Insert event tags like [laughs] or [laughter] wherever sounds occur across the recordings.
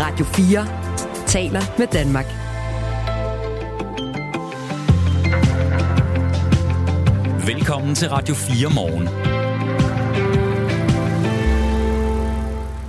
Radio 4 taler med Danmark. Velkommen til Radio 4 morgen.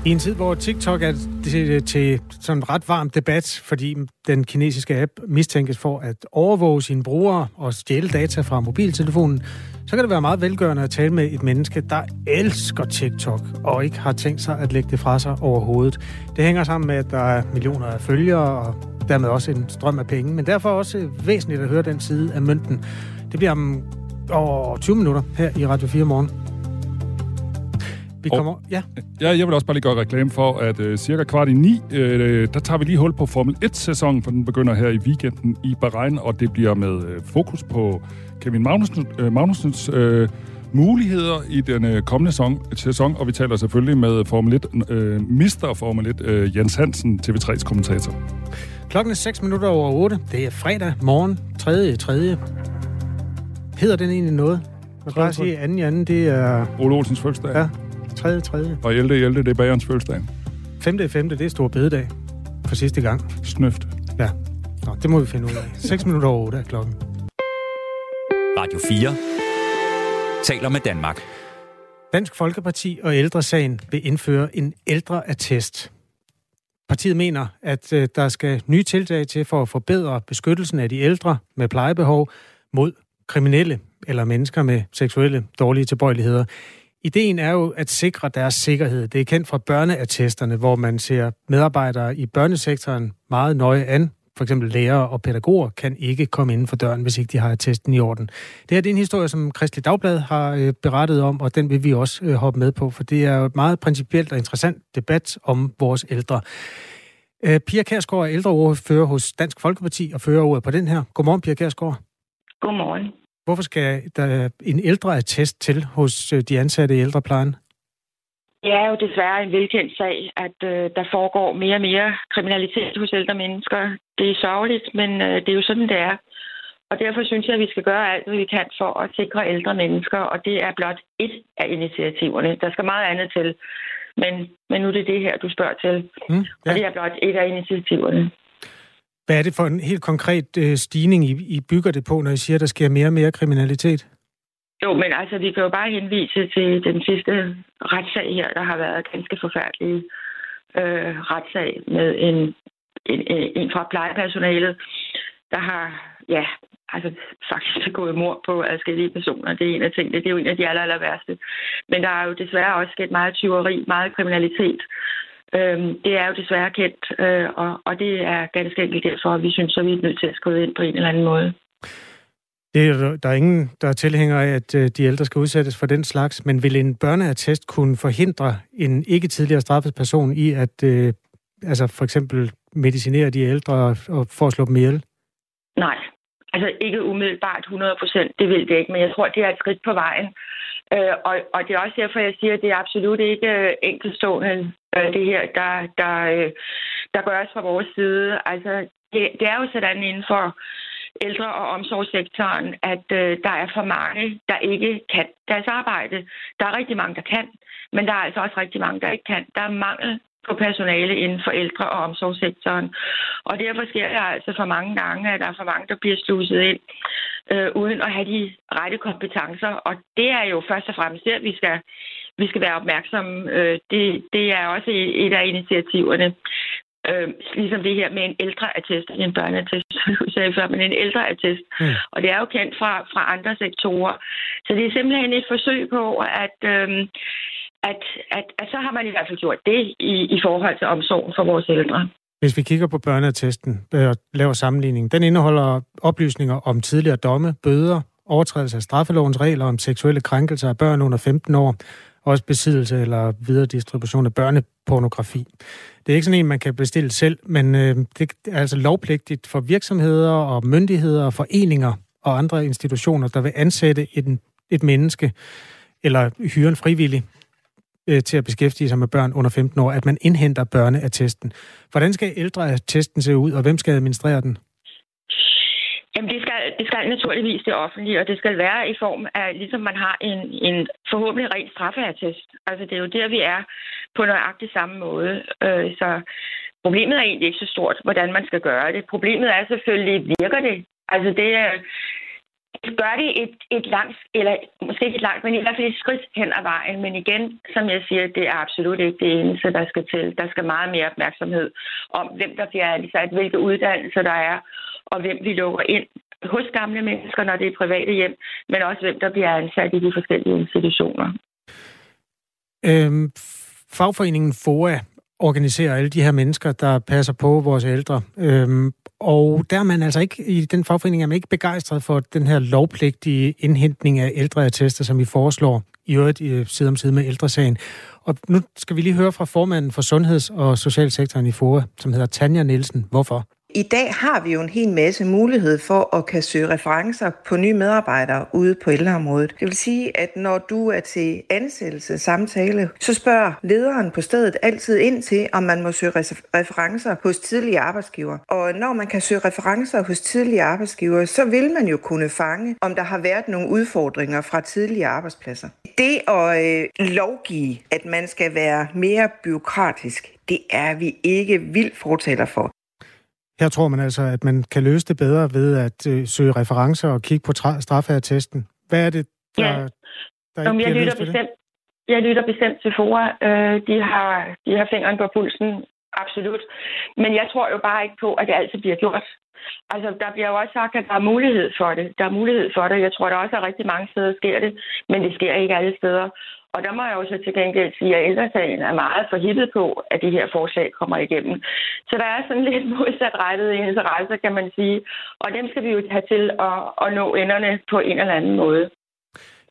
I en tid, hvor TikTok er til, til sådan en ret varm debat, fordi den kinesiske app mistænkes for at overvåge sine brugere og stjæle data fra mobiltelefonen, så kan det være meget velgørende at tale med et menneske, der elsker TikTok og ikke har tænkt sig at lægge det fra sig overhovedet. Det hænger sammen med, at der er millioner af følgere og dermed også en strøm af penge, men derfor også væsentligt at høre den side af mønten. Det bliver om over 20 minutter her i Radio 4 morgen. Vi kommer... Og, ja. ja. Jeg vil også bare lige gøre reklame for, at uh, cirka kvart i ni, uh, der tager vi lige hul på Formel 1-sæsonen, for den begynder her i weekenden i Bahrain, og det bliver med uh, fokus på Kevin Magnussen, uh, Magnusens uh, muligheder i den uh, kommende sæson, sæson, og vi taler selvfølgelig med Formel 1, uh, Mister Formel 1, uh, Jens Hansen, TV3's kommentator. Klokken er 6 minutter over 8. Det er fredag morgen, 3. 3. Hedder den egentlig noget? Man kan bare sige, at anden i anden, det er... Ole Olsens fødselsdag. Ja, tredje, tredje. Og 11. 11. det er bagerens fødselsdag. 5. 5. det er stor bededag. For sidste gang. Snøft. Ja. Nå, det må vi finde ud af. 6 minutter over 8 er klokken. Radio 4 taler med Danmark. Dansk Folkeparti og Ældresagen vil indføre en ældreattest. Partiet mener, at øh, der skal nye tiltag til for at forbedre beskyttelsen af de ældre med plejebehov mod kriminelle eller mennesker med seksuelle dårlige tilbøjeligheder. Ideen er jo at sikre deres sikkerhed. Det er kendt fra børneattesterne, hvor man ser medarbejdere i børnesektoren meget nøje an. For eksempel lærere og pædagoger kan ikke komme inden for døren, hvis ikke de har attesten i orden. Det her det er en historie, som Kristelig Dagblad har øh, berettet om, og den vil vi også øh, hoppe med på, for det er jo et meget principielt og interessant debat om vores ældre. Øh, Pia Kærsgaard er ældreordfører hos Dansk Folkeparti og fører ordet på den her. Godmorgen, Pia Kærsgaard. Godmorgen. Hvorfor skal der en ældreattest til hos øh, de ansatte i ældreplejen? Det er jo desværre en velkendt sag, at øh, der foregår mere og mere kriminalitet hos ældre mennesker. Det er sørgeligt, men øh, det er jo sådan, det er. Og derfor synes jeg, at vi skal gøre alt, hvad vi kan for at sikre ældre mennesker, og det er blot et af initiativerne. Der skal meget andet til, men, men nu er det det her, du spørger til. Mm, ja. Og det er blot et af initiativerne. Hvad er det for en helt konkret øh, stigning, I, I bygger det på, når I siger, at der sker mere og mere kriminalitet? Jo, men altså, vi kan jo bare henvise til den sidste retssag her, der har været ganske forfærdelig øh, retssag med en, en, en fra plejepersonalet, der har, ja, altså faktisk [laughs] gået mord på adskillige personer. Det er en af tingene. Det er jo en af de aller, aller værste. Men der er jo desværre også sket meget tyveri, meget kriminalitet. Øhm, det er jo desværre kendt, øh, og, og det er ganske enkelt derfor, at vi synes, at vi er nødt til at skrive ind på en eller anden måde. Det er, der er ingen, der er tilhænger af, at øh, de ældre skal udsættes for den slags, men vil en børneattest kunne forhindre en ikke tidligere straffet person i at øh, altså for eksempel medicinere de ældre og, og for at slå dem ihjel? Nej, altså ikke umiddelbart 100 procent, det vil det ikke, men jeg tror, det er et skridt på vejen. Øh, og, og det er også derfor, jeg siger, at det er absolut ikke øh, enkeltstående, det her, der, der, øh, der gøres fra vores side. Altså, det, det er jo sådan inden for ældre- og omsorgssektoren, at øh, der er for mange, der ikke kan deres arbejde. Der er rigtig mange, der kan, men der er altså også rigtig mange, der ikke kan. Der er mangel på personale inden for ældre- og omsorgssektoren. Og derfor sker det altså for mange gange, at der er for mange, der bliver sluset ind, øh, uden at have de rette kompetencer. Og det er jo først og fremmest det, vi skal, vi skal være opmærksomme. Øh, det, det er også et af initiativerne. Øh, ligesom det her med en ældreattest, en børneattest, sagde før, men en ældreattest. Mm. Og det er jo kendt fra, fra andre sektorer. Så det er simpelthen et forsøg på, at, øh, at, at, at så har man i hvert fald gjort det i, i forhold til omsorgen for vores ældre. Hvis vi kigger på børneattesten øh, og laver sammenligning, den indeholder oplysninger om tidligere domme, bøder, overtrædelse af straffelovens regler om seksuelle krænkelser af børn under 15 år, også besiddelse eller videre distribution af børnepornografi. Det er ikke sådan en, man kan bestille selv, men øh, det er altså lovpligtigt for virksomheder og myndigheder og foreninger og andre institutioner, der vil ansætte et, et menneske eller hyre en frivillig øh, til at beskæftige sig med børn under 15 år, at man indhenter børneattesten. Hvordan skal ældreattesten se ud, og hvem skal administrere den? Jamen, det skal, det skal naturligvis det offentlige, og det skal være i form af, ligesom man har en, en forhåbentlig ren straffeattest. Altså, det er jo der, vi er på nøjagtig samme måde. Øh, så problemet er egentlig ikke så stort, hvordan man skal gøre det. Problemet er selvfølgelig, virker det? Altså det er, gør det et, et langt, eller måske ikke et langt, men i hvert fald et skridt hen ad vejen. Men igen, som jeg siger, det er absolut ikke det eneste, der skal til. Der skal meget mere opmærksomhed om, hvem der bliver ansat, hvilke uddannelser der er, og hvem vi lukker ind hos gamle mennesker, når det er private hjem, men også hvem der bliver ansat i de forskellige institutioner. Øhm, fagforeningen FOA organiserer alle de her mennesker, der passer på vores ældre. Øhm, og der er man altså ikke, i den fagforening er man ikke begejstret for den her lovpligtige indhentning af ældreattester, som vi foreslår i øvrigt øh, side om side med ældresagen. Og nu skal vi lige høre fra formanden for Sundheds- og Socialsektoren i FOA, som hedder Tanja Nielsen. Hvorfor? I dag har vi jo en hel masse mulighed for at kan søge referencer på nye medarbejdere ude på ældreområdet. Det vil sige, at når du er til ansættelse samtale, så spørger lederen på stedet altid ind til, om man må søge referencer hos tidligere arbejdsgiver. Og når man kan søge referencer hos tidligere arbejdsgiver, så vil man jo kunne fange, om der har været nogle udfordringer fra tidligere arbejdspladser. Det at øh, lovgive, at man skal være mere byråkratisk, det er vi ikke vildt fortaler for. Her tror man altså, at man kan løse det bedre ved at øh, søge referencer og kigge på straffeattesten. Hvad er det, der, ja. der ikke jeg lytter bestemt, Jeg lytter bestemt til FOA. Øh, de, har, de har fingeren på pulsen, absolut. Men jeg tror jo bare ikke på, at det altid bliver gjort. Altså, der bliver jo også sagt, at der er mulighed for det. Der er mulighed for det. Jeg tror, der også er rigtig mange steder, sker det, men det sker ikke alle steder. Og der må jeg også til gengæld sige, at ældresagen er meget forhippet på, at det her forslag kommer igennem. Så der er sådan lidt [laughs] modsatrettet interesser, i kan man sige. Og dem skal vi jo tage til at, at nå enderne på en eller anden måde.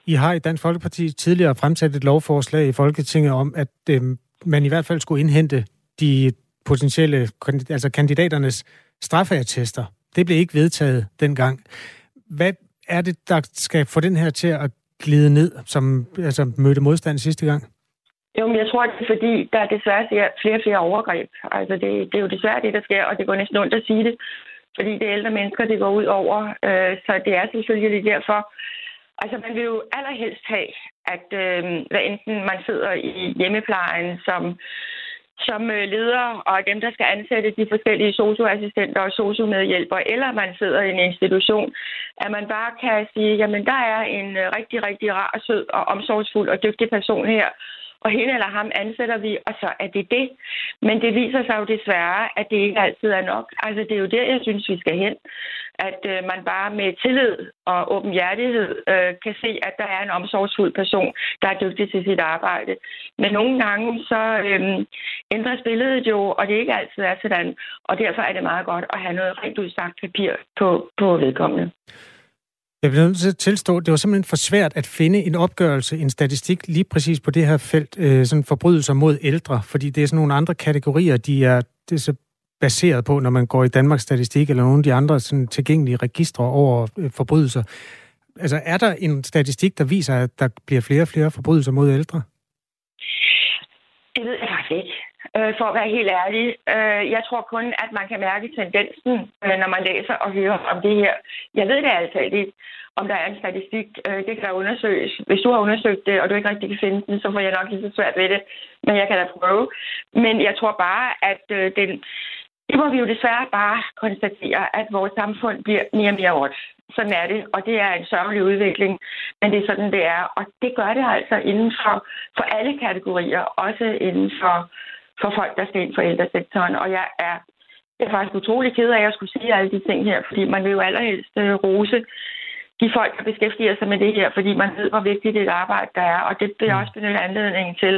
I har i Dansk Folkeparti tidligere fremsat et lovforslag i Folketinget om, at øh, man i hvert fald skulle indhente de potentielle, altså kandidaternes straffeattester. Det blev ikke vedtaget dengang. Hvad er det, der skal få den her til at glide ned, som altså, mødte modstand sidste gang? Jo, men jeg tror, det er fordi, der desværre sker flere og flere overgreb. Altså, det, det er jo desværre det, der sker, og det går næsten ondt at sige det. Fordi det er ældre mennesker, det går ud over. Øh, så det er selvfølgelig derfor. Altså, man vil jo allerhelst have, at øh, hvad enten man sidder i hjemmeplejen som som øh, leder og dem, der skal ansætte de forskellige socioassistenter og sociomedhjælpere, eller man sidder i en institution, at man bare kan sige, jamen der er en øh, rigtig, rigtig rar, sød og omsorgsfuld og dygtig person her, og hende eller ham ansætter vi, og så er det det. Men det viser sig jo desværre, at det ikke altid er nok. Altså, det er jo der, jeg synes, vi skal hen. At øh, man bare med tillid og åbenhjertighed øh, kan se, at der er en omsorgsfuld person, der er dygtig til sit arbejde. Men nogle gange så øh, ændres billedet jo, og det ikke altid er sådan. Og derfor er det meget godt at have noget rent udsagt papir på, på vedkommende. Jeg bliver nødt til at tilstå, at det var simpelthen for svært at finde en opgørelse, en statistik lige præcis på det her felt, øh, sådan forbrydelser mod ældre, fordi det er sådan nogle andre kategorier, de er, det er så baseret på, når man går i Danmarks Statistik eller nogle af de andre sådan, tilgængelige registre over øh, forbrydelser. Altså, er der en statistik, der viser, at der bliver flere og flere forbrydelser mod ældre? Det ved jeg faktisk ikke øh, for at være helt ærlig. Øh, jeg tror kun, at man kan mærke tendensen, øh, når man læser og hører om det her. Jeg ved det altså ikke, om der er en statistik. Øh, det kan der undersøges. Hvis du har undersøgt det, og du ikke rigtig kan finde den, så får jeg nok lige så svært ved det. Men jeg kan da prøve. Men jeg tror bare, at øh, den, det må vi jo desværre bare konstatere, at vores samfund bliver mere og mere hårdt. Sådan er det, og det er en sørgelig udvikling, men det er sådan, det er. Og det gør det altså inden for, for alle kategorier, også inden for, for folk, der skal ind for ældresektoren. Og jeg er, jeg er faktisk utrolig ked af, at jeg skulle sige alle de ting her, fordi man vil jo allerhelst øh, rose de folk, der beskæftiger sig med det her, fordi man ved, hvor vigtigt det arbejde der er, og det bliver også benyttet anledningen til.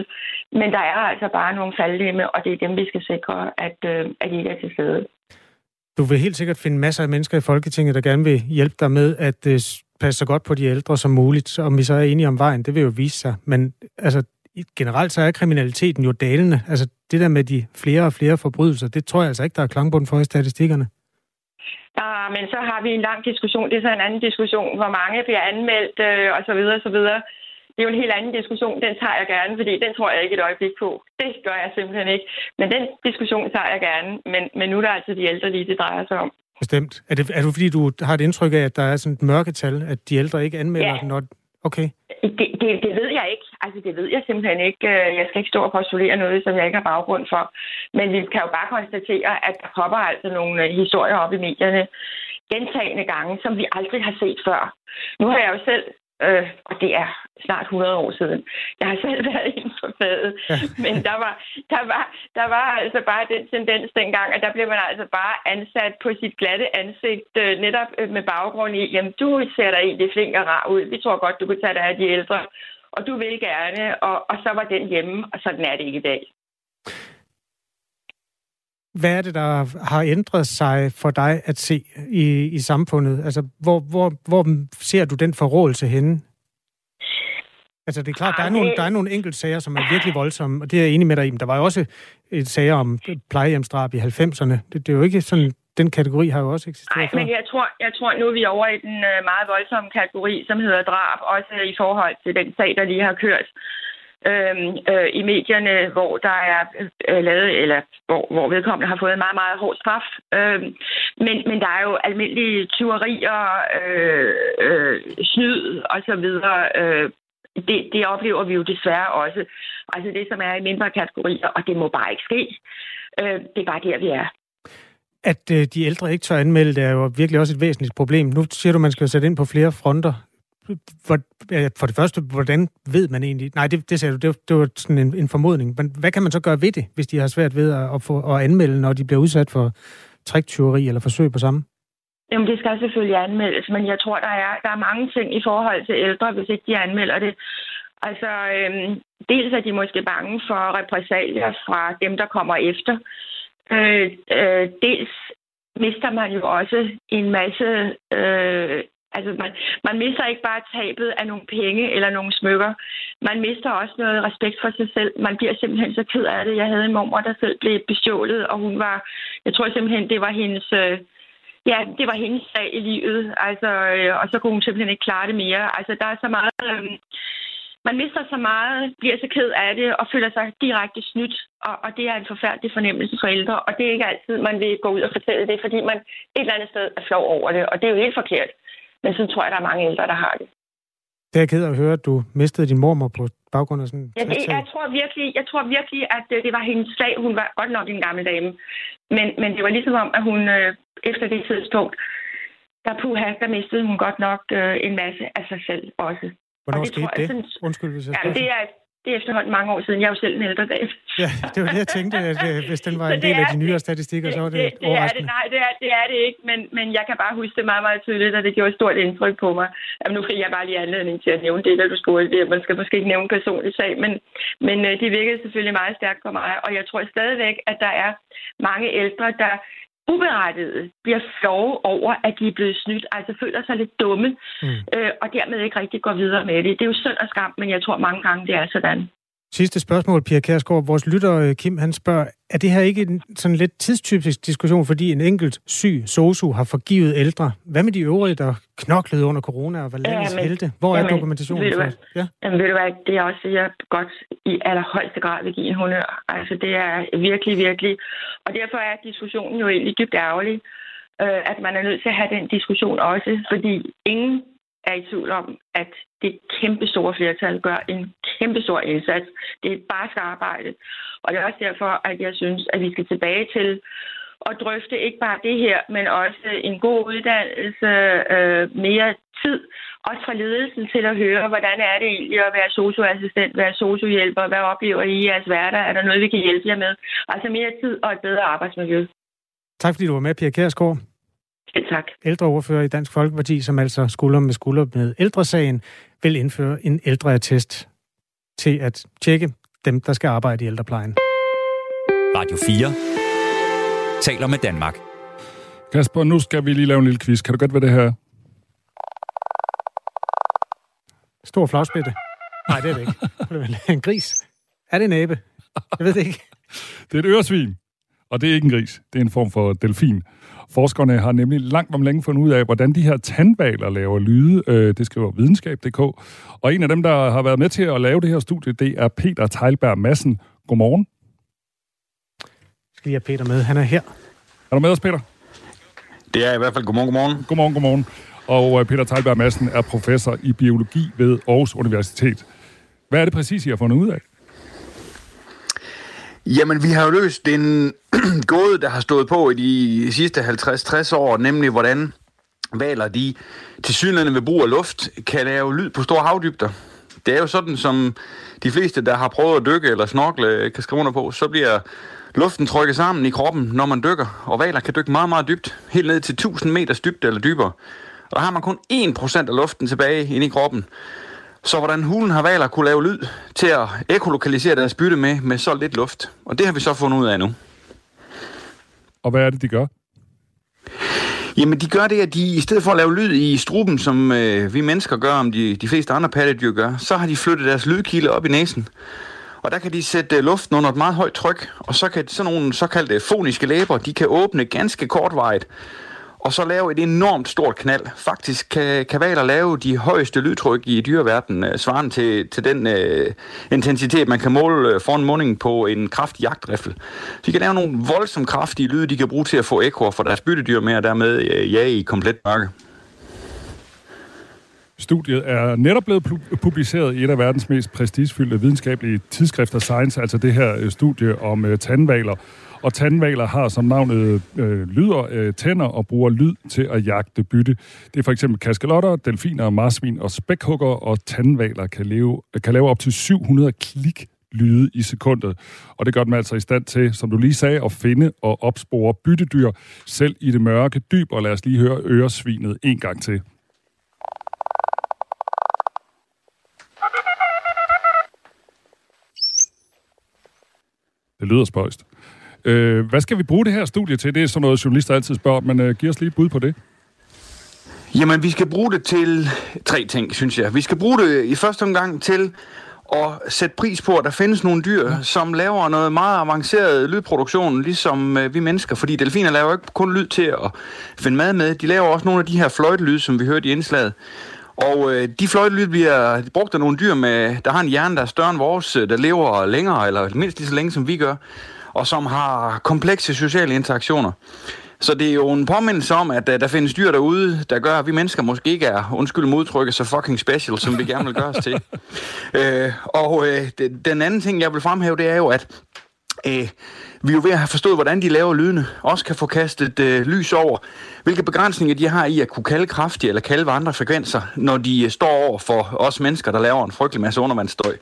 Men der er altså bare nogle faldlemme, og det er dem, vi skal sikre, at, øh, at de ikke er til stede. Du vil helt sikkert finde masser af mennesker i Folketinget, der gerne vil hjælpe dig med at uh, passe så godt på de ældre som muligt. Om vi så er enige om vejen, det vil jo vise sig. Men altså, generelt så er kriminaliteten jo dalende. Altså det der med de flere og flere forbrydelser, det tror jeg altså ikke, der er klangbund for i statistikkerne. Ja, men så har vi en lang diskussion. Det er så en anden diskussion, hvor mange bliver anmeldt øh, og så videre og så videre. Det er jo en helt anden diskussion. Den tager jeg gerne, fordi den tror jeg ikke et øjeblik på. Det gør jeg simpelthen ikke. Men den diskussion tager jeg gerne. Men, men nu er der altså de ældre lige, det drejer sig om. Bestemt. Er det, er det fordi, du har et indtryk af, at der er sådan et mørketal, at de ældre ikke anmelder, ja. når, Okay. Det, det, det ved jeg ikke. Altså, det ved jeg simpelthen ikke. Øh, jeg skal ikke stå og postulere noget, som jeg ikke har baggrund for. Men vi kan jo bare konstatere, at der popper altså nogle øh, historier op i medierne gentagende gange, som vi aldrig har set før. Nu har jeg jo selv øh, og det er snart 100 år siden. Jeg har selv [laughs] været inden for faget, men der var, der, var, der var altså bare den tendens dengang, at der blev man altså bare ansat på sit glatte ansigt, øh, netop øh, med baggrund i, jamen du ser dig egentlig flink og rar ud, vi tror godt, du kan tage dig af de ældre, og du vil gerne, og, og så var den hjemme, og sådan er det ikke i dag. Hvad er det, der har ændret sig for dig at se i, i samfundet? Altså, hvor, hvor, hvor ser du den forrådelse henne? Altså, det er klart, der er, nogle, der er nogle enkelte sager, som er virkelig voldsomme, og det er jeg enig med dig i. Men der var jo også et sager om plejehjemsdrab i 90'erne. Det, det er jo ikke sådan, den kategori har jo også eksisteret Nej, men jeg tror, jeg tror nu, vi er over i den øh, meget voldsomme kategori, som hedder drab, også i forhold til den sag, der lige har kørt øh, øh, i medierne, hvor der er øh, lavet, eller hvor, hvor vedkommende har fået en meget, meget hård straf. Øh, men, men der er jo almindelige tyverier, øh, øh, snyd osv., øh, det, det oplever vi jo desværre også. Altså det, som er i mindre kategorier, og det må bare ikke ske. Øh, det er bare der, vi er. At øh, de ældre ikke tør anmelde, det er jo virkelig også et væsentligt problem. Nu siger du, man skal sætte ind på flere fronter for, for det første, hvordan ved man egentlig... Nej, det, det sagde du, det, det var sådan en, en formodning. Men hvad kan man så gøre ved det, hvis de har svært ved at, at, få, at anmelde, når de bliver udsat for triktyveri eller forsøg på samme? Jamen, det skal selvfølgelig anmeldes, men jeg tror, der er, der er mange ting i forhold til ældre, hvis ikke de anmelder det. Altså, øhm, dels er de måske bange for repressalier fra dem, der kommer efter. Øh, øh, dels mister man jo også en masse øh, Altså, man, man mister ikke bare tabet af nogle penge eller nogle smykker. Man mister også noget respekt for sig selv. Man bliver simpelthen så ked af det. Jeg havde en mor, der selv blev bestjålet, og hun var... Jeg tror simpelthen, det var hendes... Øh, ja, det var hendes sag i livet. Altså, øh, og så kunne hun simpelthen ikke klare det mere. Altså, der er så meget... Øh, man mister så meget, bliver så ked af det og føler sig direkte snydt. Og, og det er en forfærdelig fornemmelse for ældre. Og det er ikke altid, man vil gå ud og fortælle det, fordi man et eller andet sted er flov over det. Og det er jo helt forkert. Men så tror jeg, der er mange ældre, der har det. Det er ked at høre, at du mistede din mormor på baggrund af sådan ja, det, jeg tror virkelig, jeg tror virkelig, at øh, det var hendes sag. Hun var godt nok en gammel dame. Men, men det var ligesom om, at hun øh, efter det tidspunkt, der puha, der mistede hun godt nok øh, en masse af sig selv også. Hvornår og det skete tror, det? Sådan, Undskyld, hvis jeg ja, det er, det er efterhånden mange år siden. Jeg er jo selv en ældre dag. Ja, det var det, jeg tænkte, at øh, hvis den var en del af de nyere statistikker, så var det, det, det er det, Nej, det er, det er det ikke, men, men jeg kan bare huske det meget, meget tydeligt, og det gjorde et stort indtryk på mig. Jamen, nu fik jeg bare lige anledning til at nævne det, der du spurgte. Man skal måske ikke nævne personlig sag, men, men øh, det virkede selvfølgelig meget stærkt på mig, og jeg tror stadigvæk, at der er mange ældre, der uberettiget bliver flove over, at de er blevet snydt, altså føler sig lidt dumme, mm. øh, og dermed ikke rigtig går videre med det. Det er jo synd og skam, men jeg tror mange gange, det er sådan. Sidste spørgsmål, Pia Kærsgaard. Vores lytter, øh, Kim, han spørger, er det her ikke en sådan lidt tidstypisk diskussion, fordi en enkelt syg sosu har forgivet ældre? Hvad med de øvrige, der knoklede under corona og var landets ja, helte? Hvor jamen, er dokumentationen for? Ja? Jamen, ved du hvad, det er også, jeg godt i allerhøjeste grad vil give en honør. Altså, det er virkelig, virkelig. Og derfor er diskussionen jo egentlig dybt ærgerlig, øh, at man er nødt til at have den diskussion også, fordi ingen er i tvivl om, at det kæmpe store flertal gør en kæmpe stor indsats. Det er et barsk arbejde. Og det er også derfor, at jeg synes, at vi skal tilbage til at drøfte ikke bare det her, men også en god uddannelse, øh, mere tid, også fra ledelsen til at høre, hvordan er det egentlig at være socioassistent, være sociohjælper, hvad oplever I i jeres hverdag, er der noget, vi kan hjælpe jer med? Altså mere tid og et bedre arbejdsmiljø. Tak fordi du var med, Pia Kærsgaard. Selv tak. Ældreordfører i Dansk Folkeparti, som altså skulder med skulder med ældresagen, vil indføre en ældreattest til at tjekke dem, der skal arbejde i ældreplejen. Radio 4 taler med Danmark. Kasper, nu skal vi lige lave en lille quiz. Kan du godt, hvad det her Stor flagspætte. Nej, det er det ikke. [laughs] Det er en gris. Er det en abe? Jeg ved det ikke. Det er et øresvin, og det er ikke en gris. Det er en form for delfin. Forskerne har nemlig langt om længe fundet ud af, hvordan de her tandbaler laver lyde. Øh, det skriver videnskab.dk. Og en af dem, der har været med til at lave det her studie, det er Peter Teilberg Madsen. Godmorgen. Skal vi have Peter med? Han er her. Er du med os, Peter? Det er i hvert fald godmorgen, godmorgen. Godmorgen, godmorgen. Og øh, Peter Teilberg Madsen er professor i biologi ved Aarhus Universitet. Hvad er det præcis, I har fundet ud af? Jamen, vi har jo løst den [clears throat] gåde, der har stået på i de sidste 50-60 år, nemlig hvordan valer de til synligheden ved brug af luft kan lave lyd på store havdybder. Det er jo sådan, som de fleste, der har prøvet at dykke eller snorkle, kan skrive under på, så bliver luften trykket sammen i kroppen, når man dykker, og valer kan dykke meget, meget dybt, helt ned til 1000 meters dybde eller dybere. Og der har man kun 1% af luften tilbage inde i kroppen. Så hvordan hulen har valer kunne lave lyd til at ekolokalisere deres bytte med, med så lidt luft. Og det har vi så fundet ud af nu. Og hvad er det, de gør? Jamen, de gør det, at de i stedet for at lave lyd i struben, som øh, vi mennesker gør, om de, de fleste andre pattedyr gør, så har de flyttet deres lydkilde op i næsen. Og der kan de sætte øh, luften under et meget højt tryk, og så kan sådan nogle såkaldte foniske læber, de kan åbne ganske kortvarigt, og så lave et enormt stort knald. Faktisk kan, kavaler lave de højeste lydtryk i dyreverdenen, øh, svarende til, til den øh, intensitet, man kan måle øh, foran mundingen på en kraftig jagtriffel. De kan lave nogle voldsomt kraftige lyde, de kan bruge til at få ekor for deres byttedyr med, og dermed øh, jage i komplet mørke. Studiet er netop blevet publiceret i et af verdens mest prestigefyldte videnskabelige tidsskrifter Science, altså det her øh, studie om tandvaler. Og tandvaler har som navnet øh, lyder øh, tænder og bruger lyd til at jagte bytte. Det er for eksempel kaskelotter, delfiner, marsvin og spækhugger, og tandvaler kan, leve, kan lave op til 700 klik lyde i sekundet. Og det gør dem altså i stand til, som du lige sagde, at finde og opspore byttedyr, selv i det mørke dyb. Og lad os lige høre øresvinet en gang til. Det lyder spøjst. Øh, hvad skal vi bruge det her studie til? Det er sådan noget, journalister altid spørger, men øh, giv os lige et bud på det. Jamen, vi skal bruge det til tre ting, synes jeg. Vi skal bruge det i første omgang til at sætte pris på, at der findes nogle dyr, ja. som laver noget meget avanceret lydproduktion, ligesom øh, vi mennesker. Fordi delfiner laver ikke kun lyd til at finde mad med, de laver også nogle af de her fløjtelyde, som vi hørte i indslaget. Og øh, de fløjtelyd bliver brugt af nogle dyr, med, der har en hjerne, der er større end vores, øh, der lever længere, eller mindst lige så længe, som vi gør og som har komplekse sociale interaktioner. Så det er jo en påmindelse om, at uh, der findes dyr derude, der gør, at vi mennesker måske ikke er, undskyld modtrykket, så fucking special, som vi gerne vil gøre os til. uh, [laughs] og uh, den anden ting, jeg vil fremhæve, det er jo, at uh, vi er jo ved at have forstået, hvordan de laver lydene, også kan få kastet øh, lys over, hvilke begrænsninger de har i at kunne kalde kraftige eller kalde andre frekvenser, når de øh, står over for os mennesker, der laver en frygtelig masse undervandsstøj.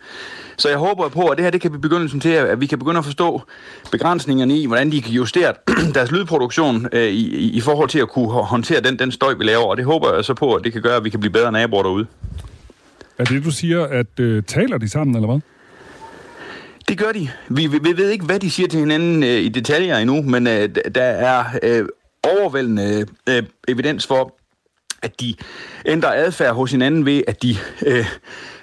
Så jeg håber på, at det her det kan blive begyndelsen til, at vi kan begynde at forstå begrænsningerne i, hvordan de kan justere [clears throat] deres lydproduktion øh, i, i forhold til at kunne håndtere den, den støj, vi laver. Og det håber jeg så på, at det kan gøre, at vi kan blive bedre naboer derude. Er det, du siger, at øh, taler de sammen, eller hvad? Det gør de. Vi, vi, vi ved ikke, hvad de siger til hinanden øh, i detaljer endnu, men øh, der er øh, overvældende øh, evidens for, at de ændrer adfærd hos hinanden ved, at de øh,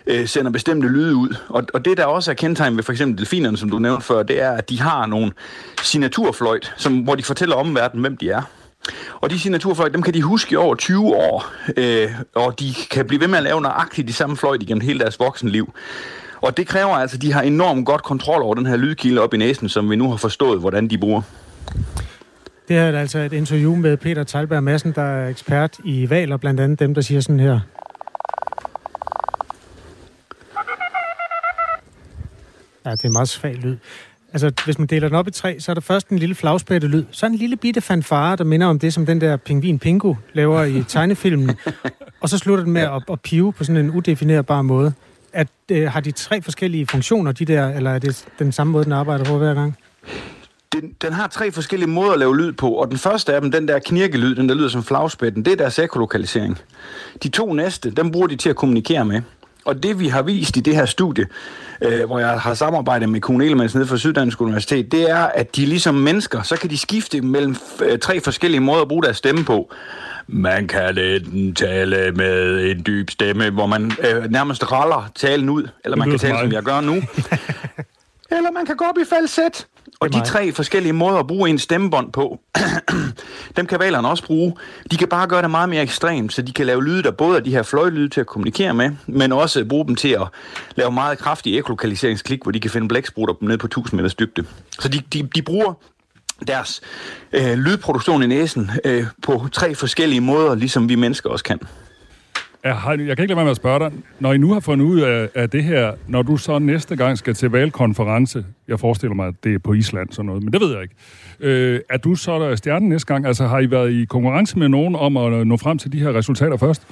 øh, sender bestemte lyde ud. Og, og det, der også er kendetegn ved for eksempel delfinerne, som du nævnte før, det er, at de har nogle signaturfløjt, som, hvor de fortæller omverdenen, hvem de er. Og de signaturfløjt, dem kan de huske i over 20 år, øh, og de kan blive ved med at lave nøjagtigt de samme fløjt igennem hele deres voksenliv. Og det kræver altså, at de har enormt godt kontrol over den her lydkilde op i næsen, som vi nu har forstået, hvordan de bruger. Det her er altså et interview med Peter Talberg Madsen, der er ekspert i valer, blandt andet dem, der siger sådan her. Ja, det er en meget svag lyd. Altså, hvis man deler den op i tre, så er der først en lille flagspætte lyd, så en lille bitte fanfare, der minder om det, som den der pingvin Pingo laver i tegnefilmen, [laughs] og så slutter den med at, at pive på sådan en udefinerbar måde at, øh, har de tre forskellige funktioner, de der, eller er det den samme måde, den arbejder på hver gang? Den, den har tre forskellige måder at lave lyd på, og den første af dem, den der knirkelyd, den der lyder som flagspætten, det er deres ekolokalisering. De to næste, dem bruger de til at kommunikere med. Og det vi har vist i det her studie, øh, hvor jeg har samarbejdet med Kone Elemans nede fra Syddansk Universitet, det er, at de ligesom mennesker, så kan de skifte mellem f- tre forskellige måder at bruge deres stemme på. Man kan enten tale med en dyb stemme, hvor man øh, nærmest raller talen ud, eller man kan tale, som jeg gør nu. [laughs] eller man kan gå op i falset. Og de tre forskellige måder at bruge en stemmebånd på, [clears throat] dem kan valerne også bruge. De kan bare gøre det meget mere ekstremt, så de kan lave lyde, der både er de her fløjlyde til at kommunikere med, men også bruge dem til at lave meget kraftige ekolokaliseringsklik, hvor de kan finde blæksprutter ned på 1000 meters dybde. Så de, de, de bruger deres øh, lydproduktion i næsen øh, på tre forskellige måder, ligesom vi mennesker også kan. Jeg, har, jeg kan ikke lade være med at spørge dig, når I nu har fundet ud af, af det her, når du så næste gang skal til valgkonference, jeg forestiller mig, at det er på Island sådan noget, men det ved jeg ikke. Øh, er du så der stjernen næste gang? Altså har I været i konkurrence med nogen om at nå frem til de her resultater først?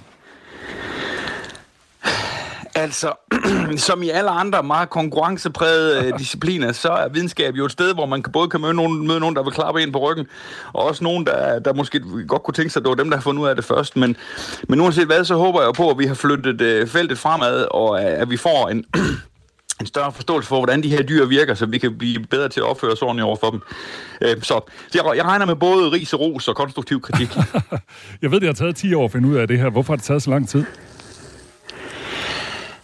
Altså, [clears throat] som i alle andre meget konkurrenceprægede øh, discipliner, så er videnskab jo et sted, hvor man kan både kan møde nogen, møde nogen der vil klappe en på ryggen, og også nogen, der, der måske godt kunne tænke sig, at det var dem, der har fundet ud af det først. Men, men uanset hvad, så håber jeg på, at vi har flyttet øh, feltet fremad, og øh, at vi får en, [clears throat] en større forståelse for, hvordan de her dyr virker, så vi kan blive bedre til at opføre os ordentligt over for dem. Øh, så jeg, jeg regner med både ris og ros og konstruktiv kritik. [laughs] jeg ved, det har taget 10 år at finde ud af det her. Hvorfor har det taget så lang tid?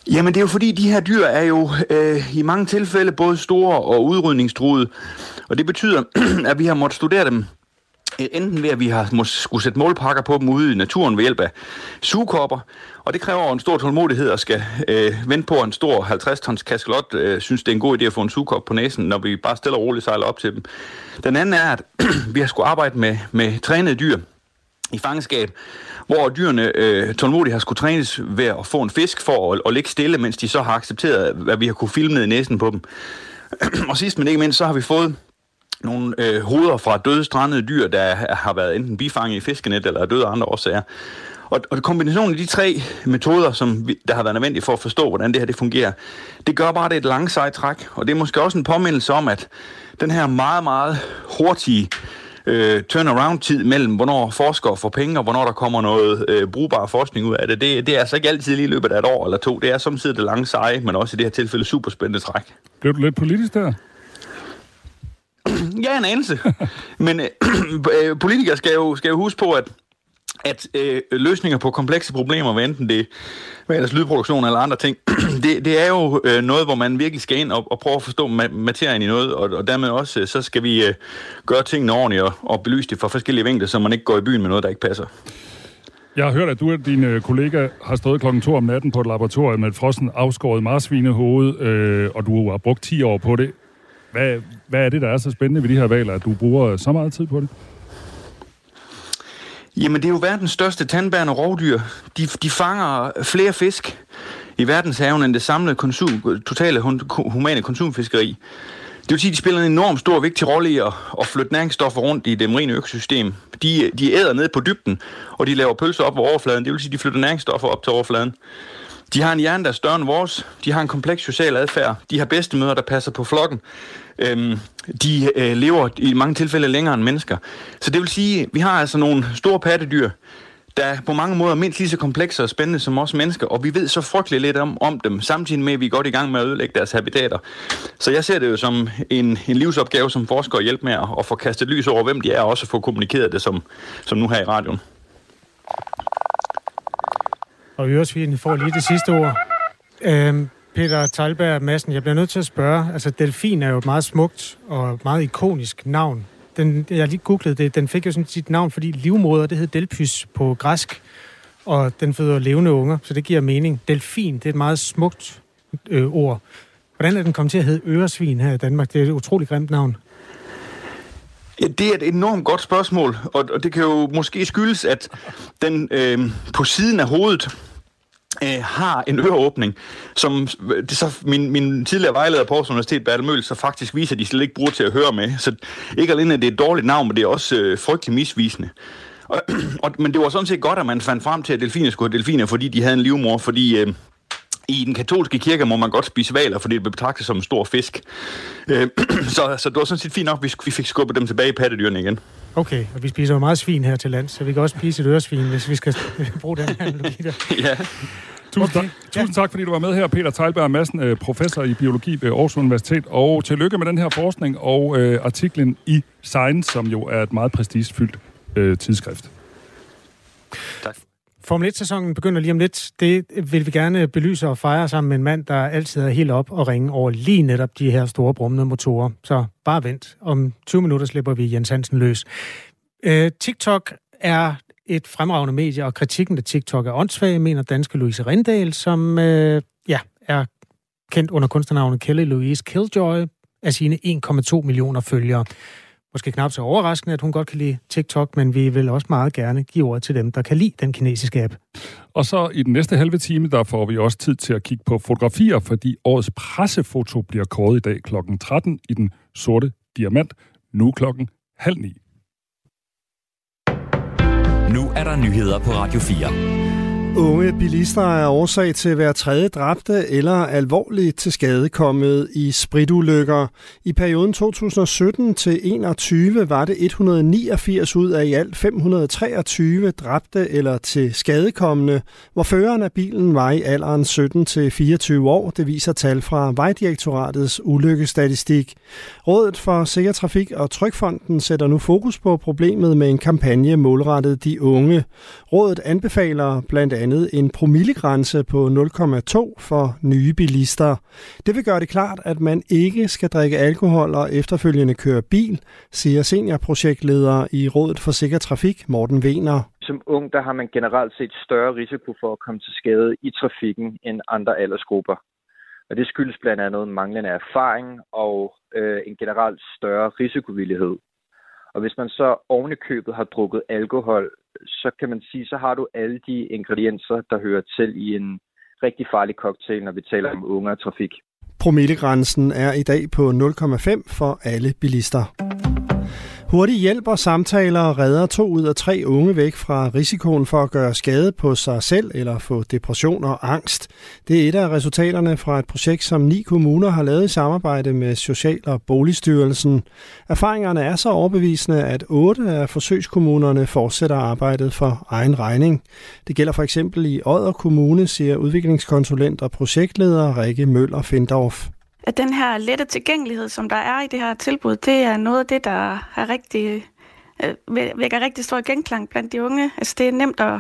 Jamen det er jo fordi, de her dyr er jo øh, i mange tilfælde både store og udrydningstruede. Og det betyder, [clears throat] at vi har måttet studere dem øh, enten ved, at vi har skulle sætte målpakker på dem ude i naturen ved hjælp af sugekopper, og det kræver en stor tålmodighed at skal øh, vente på, at en stor 50-tons kaskelot øh, synes, det er en god idé at få en sugekop på næsen, når vi bare stille og roligt sejler op til dem. Den anden er, at [clears throat] vi har skulle arbejde med, med trænede dyr i fangenskab, hvor dyrene øh, tålmodigt har skulle trænes ved at få en fisk for at, at ligge stille, mens de så har accepteret, at vi har kunne filme ned i næsen på dem. [clears throat] og sidst men ikke mindst, så har vi fået nogle øh, hoveder fra døde strandede dyr, der har været enten bifanget i fiskenet eller døde af andre årsager. Og, og kombinationen af de tre metoder, som vi, der har været nødvendige for at forstå, hvordan det her det fungerer, det gør bare, det et langt sejt træk. Og det er måske også en påmindelse om, at den her meget, meget hurtige øh, turnaround-tid mellem, hvornår forskere får penge, og hvornår der kommer noget øh, brugbar forskning ud af det. det. Det er altså ikke altid lige i løbet af et år eller to. Det er samtidig det lange seje, men også i det her tilfælde superspændende træk. Blev du lidt politisk der? [clears throat] ja, en anelse. men øh, [clears throat] øh, politikere skal jo, skal jo huske på, at at øh, løsninger på komplekse problemer, hvad enten det er ellers lydproduktion eller andre ting, [clears throat] det, det er jo øh, noget, hvor man virkelig skal ind og, og prøve at forstå ma- materien i noget, og, og dermed også, øh, så skal vi øh, gøre tingene ordentligt og, og belyse det fra forskellige vinkler, så man ikke går i byen med noget, der ikke passer. Jeg har hørt, at du og din øh, kollega har stået klokken 2 om natten på et laboratorium med et frossen afskåret marsvinehoved, øh, og du har brugt 10 år på det. Hvad, hvad er det, der er så spændende ved de her valer, at du bruger så meget tid på det? Jamen, det er jo verdens største tandbærende rovdyr. De, de fanger flere fisk i verdenshaven end det samlede konsum, totale humane konsumfiskeri. Det vil sige, at de spiller en enorm stor vigtig rolle i at, at flytte næringsstoffer rundt i det marine økosystem. De, de æder ned på dybden, og de laver pølser op på overfladen. Det vil sige, at de flytter næringsstoffer op til overfladen. De har en hjerne, der er større end vores. De har en kompleks social adfærd. De har bedstemøder, der passer på flokken. Øhm, de øh, lever i mange tilfælde længere end mennesker. Så det vil sige, at vi har altså nogle store pattedyr, der på mange måder er mindst lige så komplekse og spændende som os mennesker, og vi ved så frygteligt lidt om, om dem, samtidig med, at vi er godt i gang med at ødelægge deres habitater. Så jeg ser det jo som en, en livsopgave som forsker at hjælpe med at, at få kastet lys over, hvem de er, og også få kommunikeret det som, som nu her i radioen. Og Øresvin får lige det sidste ord. Øhm, Peter Talberg Madsen, jeg bliver nødt til at spørge, altså delfin er jo et meget smukt og meget ikonisk navn. Den, jeg lige googlet det, den fik jo sådan sit navn, fordi livmoder, det hed delpys på græsk, og den føder levende unger, så det giver mening. Delfin, det er et meget smukt øh, ord. Hvordan er den kommet til at hedde øresvin her i Danmark? Det er et utroligt grimt navn. Ja, det er et enormt godt spørgsmål, og, og det kan jo måske skyldes, at den øh, på siden af hovedet øh, har en øreåbning, som øh, det så min, min tidligere vejleder på Aarhus Universitet, Bertel Møl, så faktisk viser, at de slet ikke bruger til at høre med. Så ikke alene er det et dårligt navn, men det er også øh, frygtelig misvisende. Og, [clears throat] og, men det var sådan set godt, at man fandt frem til, at delfiner skulle have delfiner, fordi de havde en livmor, fordi øh, i den katolske kirke må man godt spise valer, fordi det bliver betragtet som en stor fisk. Øh, [clears throat] så, så det var sådan set fint nok, at vi fik skubbet dem tilbage i pattedyrene igen. Okay, og vi spiser jo meget svin her til land, så vi kan også spise et øresvin, hvis vi skal [laughs] bruge den analogi der. [laughs] ja. Tusind, okay. tak, tusind tak, fordi du var med her, Peter Teilberg Madsen, øh, professor i biologi ved Aarhus Universitet. Og tillykke med den her forskning og øh, artiklen i Science, som jo er et meget prestigefyldt øh, tidsskrift. Tak. Formel 1-sæsonen begynder lige om lidt. Det vil vi gerne belyse og fejre sammen med en mand, der altid er helt op og ringe over lige netop de her store brummende motorer. Så bare vent. Om 20 minutter slipper vi Jens Hansen løs. Øh, TikTok er et fremragende medie, og kritikken af TikTok er åndssvag, mener danske Louise Rindal, som øh, ja, er kendt under kunstnernavnet Kelly Louise Killjoy af sine 1,2 millioner følgere. Måske knap så overraskende, at hun godt kan lide TikTok, men vi vil også meget gerne give ord til dem, der kan lide den kinesiske app. Og så i den næste halve time, der får vi også tid til at kigge på fotografier, fordi årets pressefoto bliver kåret i dag kl. 13 i den sorte diamant, nu klokken halv ni. Nu er der nyheder på Radio 4. Unge bilister er årsag til hver tredje dræbte eller alvorligt til skade kommet i spritulykker. I perioden 2017 til 21 var det 189 ud af i alt 523 dræbte eller til skadekommende, hvor føreren af bilen var i alderen 17 til 24 år. Det viser tal fra Vejdirektoratets ulykkestatistik. Rådet for Sikker Trafik og Trykfonden sætter nu fokus på problemet med en kampagne målrettet de unge. Rådet anbefaler blandt andet en promillegrænse på 0,2 for nye bilister. Det vil gøre det klart, at man ikke skal drikke alkohol og efterfølgende køre bil, siger seniorprojektleder i Rådet for Sikker Trafik, Morten Vener. Som ung, der har man generelt set større risiko for at komme til skade i trafikken end andre aldersgrupper. Og det skyldes blandt andet manglende erfaring og øh, en generelt større risikovillighed. Og hvis man så ovenikøbet købet har drukket alkohol, så kan man sige, så har du alle de ingredienser, der hører til i en rigtig farlig cocktail, når vi taler om unge og trafik. Promillegrænsen er i dag på 0,5 for alle bilister. Hurtig hjælp og samtaler redder to ud af tre unge væk fra risikoen for at gøre skade på sig selv eller få depression og angst. Det er et af resultaterne fra et projekt, som ni kommuner har lavet i samarbejde med Social- og Boligstyrelsen. Erfaringerne er så overbevisende, at otte af forsøgskommunerne fortsætter arbejdet for egen regning. Det gælder for eksempel i Odder Kommune, siger udviklingskonsulent og projektleder Rikke Møller Findorf at den her lette tilgængelighed, som der er i det her tilbud, det er noget af det, der er rigtig, øh, vækker rigtig stor genklang blandt de unge. Altså det er nemt at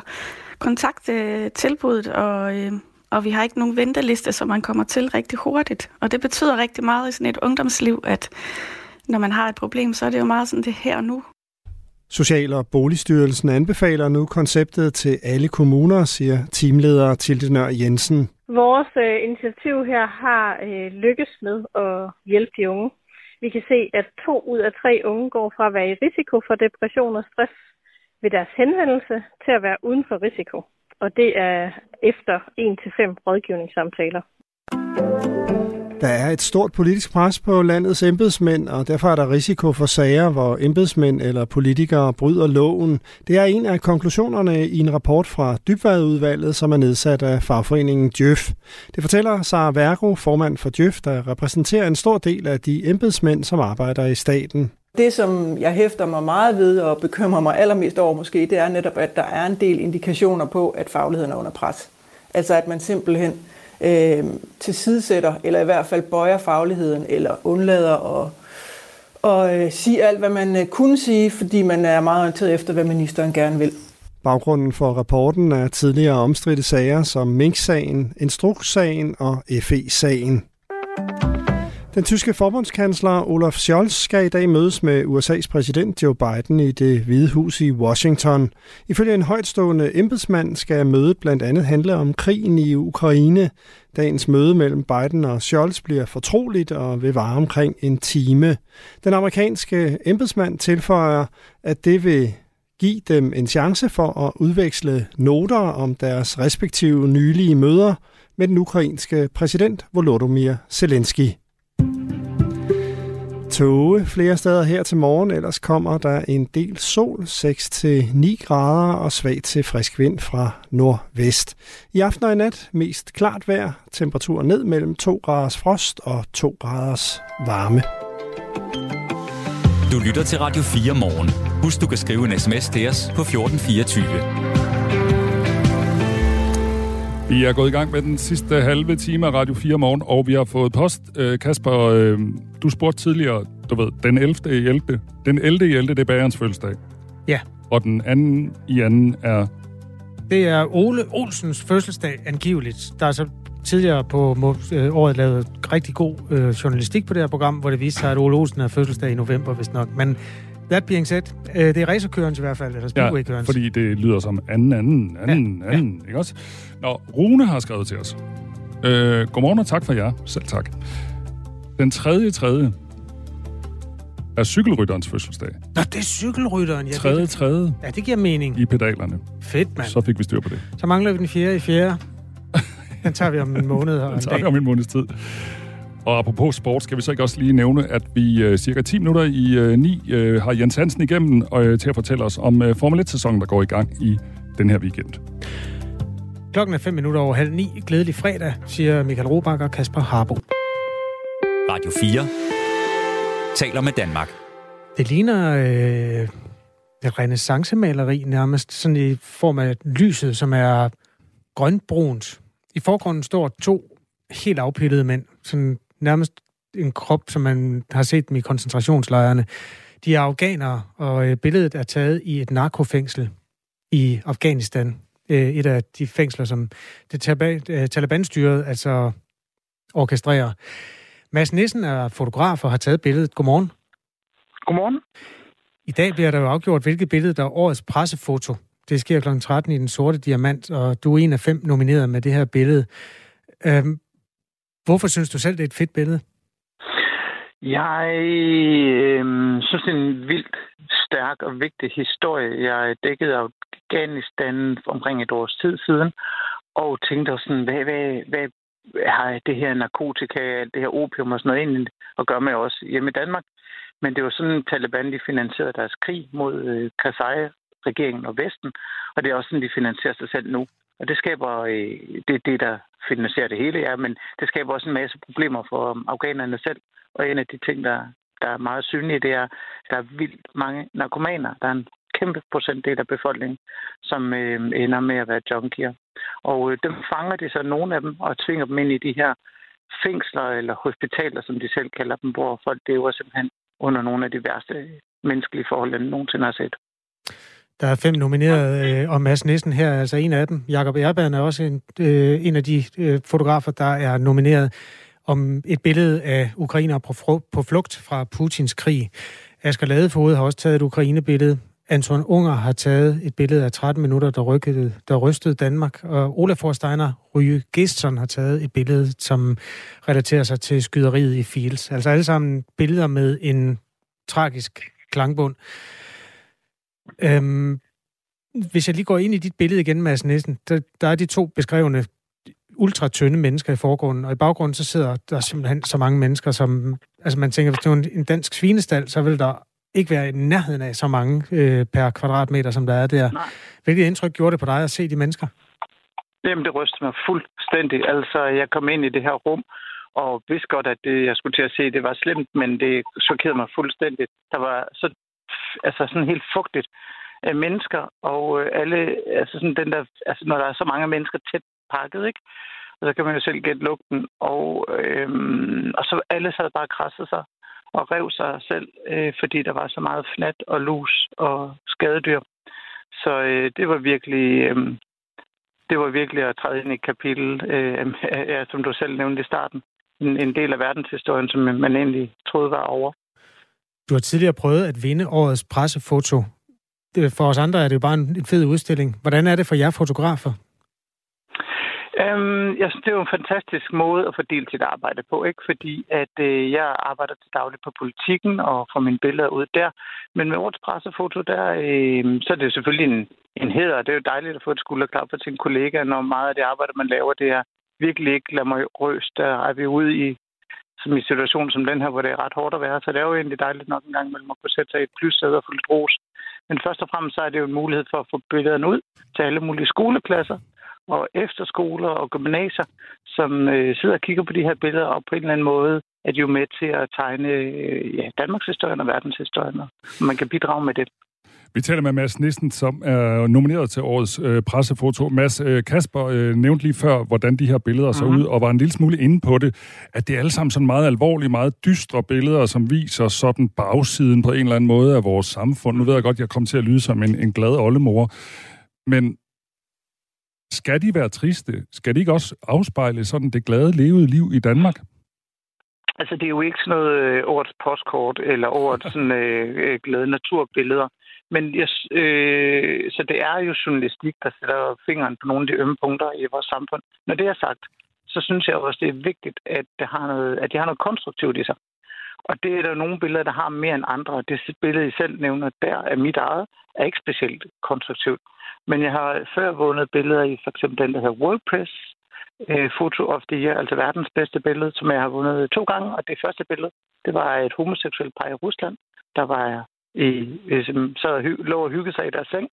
kontakte tilbuddet, og, øh, og vi har ikke nogen venteliste, så man kommer til rigtig hurtigt. Og det betyder rigtig meget i sådan et ungdomsliv, at når man har et problem, så er det jo meget sådan det her og nu. Social- og Boligstyrelsen anbefaler nu konceptet til alle kommuner, siger teamleder Tilde Nør Jensen. Vores øh, initiativ her har øh, lykkes med at hjælpe de unge. Vi kan se, at to ud af tre unge går fra at være i risiko for depression og stress ved deres henvendelse til at være uden for risiko. Og det er efter 1-5 rådgivningssamtaler. Der er et stort politisk pres på landets embedsmænd, og derfor er der risiko for sager, hvor embedsmænd eller politikere bryder loven. Det er en af konklusionerne i en rapport fra Dybvadudvalget, som er nedsat af fagforeningen Djøf. Det fortæller Sara Vergo, formand for Djøf, der repræsenterer en stor del af de embedsmænd, som arbejder i staten. Det, som jeg hæfter mig meget ved og bekymrer mig allermest over måske, det er netop, at der er en del indikationer på, at fagligheden er under pres. Altså at man simpelthen øh, tilsidesætter, eller i hvert fald bøjer fagligheden, eller undlader at og øh, sige alt, hvad man øh, kunne sige, fordi man er meget orienteret efter, hvad ministeren gerne vil. Baggrunden for rapporten er tidligere omstridte sager som Mink-sagen, Instruks-sagen og FE-sagen. Den tyske forbundskansler Olaf Scholz skal i dag mødes med USA's præsident Joe Biden i det Hvide Hus i Washington. Ifølge en højtstående embedsmand skal mødet blandt andet handle om krigen i Ukraine. Dagens møde mellem Biden og Scholz bliver fortroligt og vil vare omkring en time. Den amerikanske embedsmand tilføjer, at det vil give dem en chance for at udveksle noter om deres respektive nylige møder med den ukrainske præsident Volodymyr Zelensky tåge flere steder her til morgen, ellers kommer der en del sol, 6-9 grader og svag til frisk vind fra nordvest. I aften og i nat mest klart vejr, temperatur ned mellem 2 graders frost og 2 graders varme. Du lytter til Radio 4 morgen. Husk, du kan skrive en sms til os på 1424. Vi er gået i gang med den sidste halve time af Radio 4 morgen, og vi har fået post. Øh, Kasper, øh, du spurgte tidligere, du ved, den 11. i 11. Den 11. i 11. det er bagerens fødselsdag. Ja. Og den anden i anden er... Det er Ole Olsens fødselsdag, angiveligt. Der er så tidligere på øh, året lavet rigtig god øh, journalistik på det her program, hvor det viste sig, at Ole Olsen har fødselsdag i november, hvis nok. Men That being said, øh, det er racerkørens i hvert fald, eller speedwaykørens. Ja, fordi det lyder som anden, anden, anden, ja, anden, ja. ikke også? Nå, Rune har skrevet til os. Øh, godmorgen og tak for jer. Selv tak. Den tredje tredje. er cykelrytterens fødselsdag. Nå, det er cykelrytteren. Ja, Tredje, det, tredje ja, det giver mening. i pedalerne. Fedt, mand. Så fik vi styr på det. Så mangler vi den fjerde i fjerde. [laughs] Den tager vi om en måned og en Det tager vi dag. om en måneds tid. Og apropos sport, skal vi så ikke også lige nævne, at vi øh, cirka 10 minutter i øh, 9 øh, har Jens Hansen igennem øh, til at fortælle os om øh, Formel 1-sæsonen, der går i gang i den her weekend. Klokken er fem minutter over halv ni. Glædelig fredag, siger Michael Robach og Kasper Harbo. Radio 4 taler med Danmark. Det ligner øh, et renaissancemaleri nærmest, sådan i form af lyset, som er grønbrunt. I forgrunden står to helt afpillede mænd, sådan nærmest en krop, som man har set dem i koncentrationslejrene. De er afghanere, og øh, billedet er taget i et narkofængsel i Afghanistan. Øh, et af de fængsler, som det øh, Taliban-styret altså orkestrerer. Mads Nissen er fotograf og har taget billedet. Godmorgen. Godmorgen. I dag bliver der jo afgjort, hvilket billede der er årets pressefoto. Det sker kl. 13 i Den Sorte Diamant, og du er en af fem nomineret med det her billede. Øhm, hvorfor synes du selv, det er et fedt billede? Jeg øh, synes, det er en vildt stærk og vigtig historie. Jeg dækkede Afghanistan omkring et års tid siden, og tænkte også sådan, hvad, hvad, hvad har det her narkotika, det her opium og sådan noget ind at gøre med os hjemme i Danmark? Men det var sådan, Taliban de finansierede deres krig mod øh, Karzai-regeringen og Vesten, og det er også sådan, de finansierer sig selv nu. Og det skaber, øh, det er det, der finansierer det hele, ja, men det skaber også en masse problemer for um, afghanerne selv. Og en af de ting, der, der er meget synlige, det er, at der er vildt mange narkomaner. Der er en kæmpe procentdel af befolkningen, som øh, ender med at være junkier. Og øh, dem fanger de så nogle af dem og tvinger dem ind i de her fængsler eller hospitaler, som de selv kalder dem, hvor folk lever simpelthen under nogle af de værste menneskelige forhold, jeg nogensinde har set. Der er fem nomineret, øh, og Mads Nissen her er altså en af dem. Jakob Erban er også en, øh, en af de øh, fotografer, der er nomineret om et billede af ukrainer på, på flugt fra Putins krig. Asger Ladefod har også taget et ukrainebillede. Anton Unger har taget et billede af 13 minutter, der, rykkede, der rystede Danmark. Og Olaf Forsteiner Ryge Gestsson har taget et billede, som relaterer sig til skyderiet i Fields. Altså alle sammen billeder med en tragisk klangbund. Øhm, hvis jeg lige går ind i dit billede igen, Mads Nissen, der, der er de to beskrevne ultratynde mennesker i forgrunden, og i baggrunden så sidder der simpelthen så mange mennesker, som, altså man tænker, hvis det var en, dansk svinestald, så vil der ikke være i nærheden af så mange øh, per kvadratmeter, som der er der. Nej. Hvilket indtryk gjorde det på dig at se de mennesker? Jamen, det rystede mig fuldstændig. Altså, jeg kom ind i det her rum, og vidste godt, at det, jeg skulle til at se, det var slemt, men det chokerede mig fuldstændig. Der var så, altså sådan helt fugtigt af mennesker, og øh, alle, altså sådan den der, altså når der er så mange mennesker tæt pakket, ikke? Og så kan man jo selv gætte lugten, og, øhm, og så alle sad bare og krassede sig og rev sig selv, øh, fordi der var så meget fnat og lus og skadedyr. Så øh, det var virkelig, øh, det var virkelig at træde ind i et kapitel, øh, ja, som du selv nævnte i starten. En, en del af verdenshistorien, som man egentlig troede var over. Du har tidligere prøvet at vinde årets pressefoto. Det- For os andre er det jo bare en fed udstilling. Hvordan er det for jer fotografer? Øhm, jeg synes, det er jo en fantastisk måde at fordele sit arbejde på, ikke? Fordi at øh, jeg arbejder til dagligt på politikken og får mine billeder ud der. Men med årets pressefoto, der, øh, så er det jo selvfølgelig en, en heder. Det er jo dejligt at få et skulderklap fra sine kollegaer, når meget af det arbejde, man laver, det er virkelig ikke glamourøst. Der er vi ude i som i situationen som den her, hvor det er ret hårdt at være. Så det er jo egentlig dejligt nok en gang imellem at kunne sætte sig i et plyssæde og få lidt ros. Men først og fremmest så er det jo en mulighed for at få billederne ud til alle mulige skoleklasser og efterskoler og gymnasier, som øh, sidder og kigger på de her billeder, og på en eller anden måde er de jo med til at tegne øh, ja, Danmarks historien og verdenshistorien, og man kan bidrage med det. Vi taler med Mads Nissen, som er nomineret til årets øh, pressefoto. Mads øh, Kasper øh, nævnte lige før, hvordan de her billeder så Mhm. ud, og var en lille smule inde på det, at det er alle sammen sådan meget alvorlige, meget dystre billeder, som viser sådan bagsiden på en eller anden måde af vores samfund. Nu ved jeg godt, jeg kommer til at lyde som en, en glad oldemor, men skal de være triste? Skal de ikke også afspejle sådan det glade levede liv i Danmark? Altså, det er jo ikke sådan noget øh, årets postkort eller årets sådan, øh, øh glade naturbilleder. Men jeg, øh, så det er jo journalistik, der sætter fingeren på nogle af de ømme punkter i vores samfund. Når det er sagt, så synes jeg også, det er vigtigt, at, det har noget, at de har noget konstruktivt i sig. Og det er der nogle billeder, der har mere end andre. Det billede, I selv nævner der, er mit eget, er ikke specielt konstruktivt. Men jeg har før vundet billeder i for eksempel den, der hedder WordPress, øh, Photo of the Year, altså verdens bedste billede, som jeg har vundet to gange. Og det første billede, det var et homoseksuelt par i Rusland, der var i, som så lå og hyggede sig i deres seng.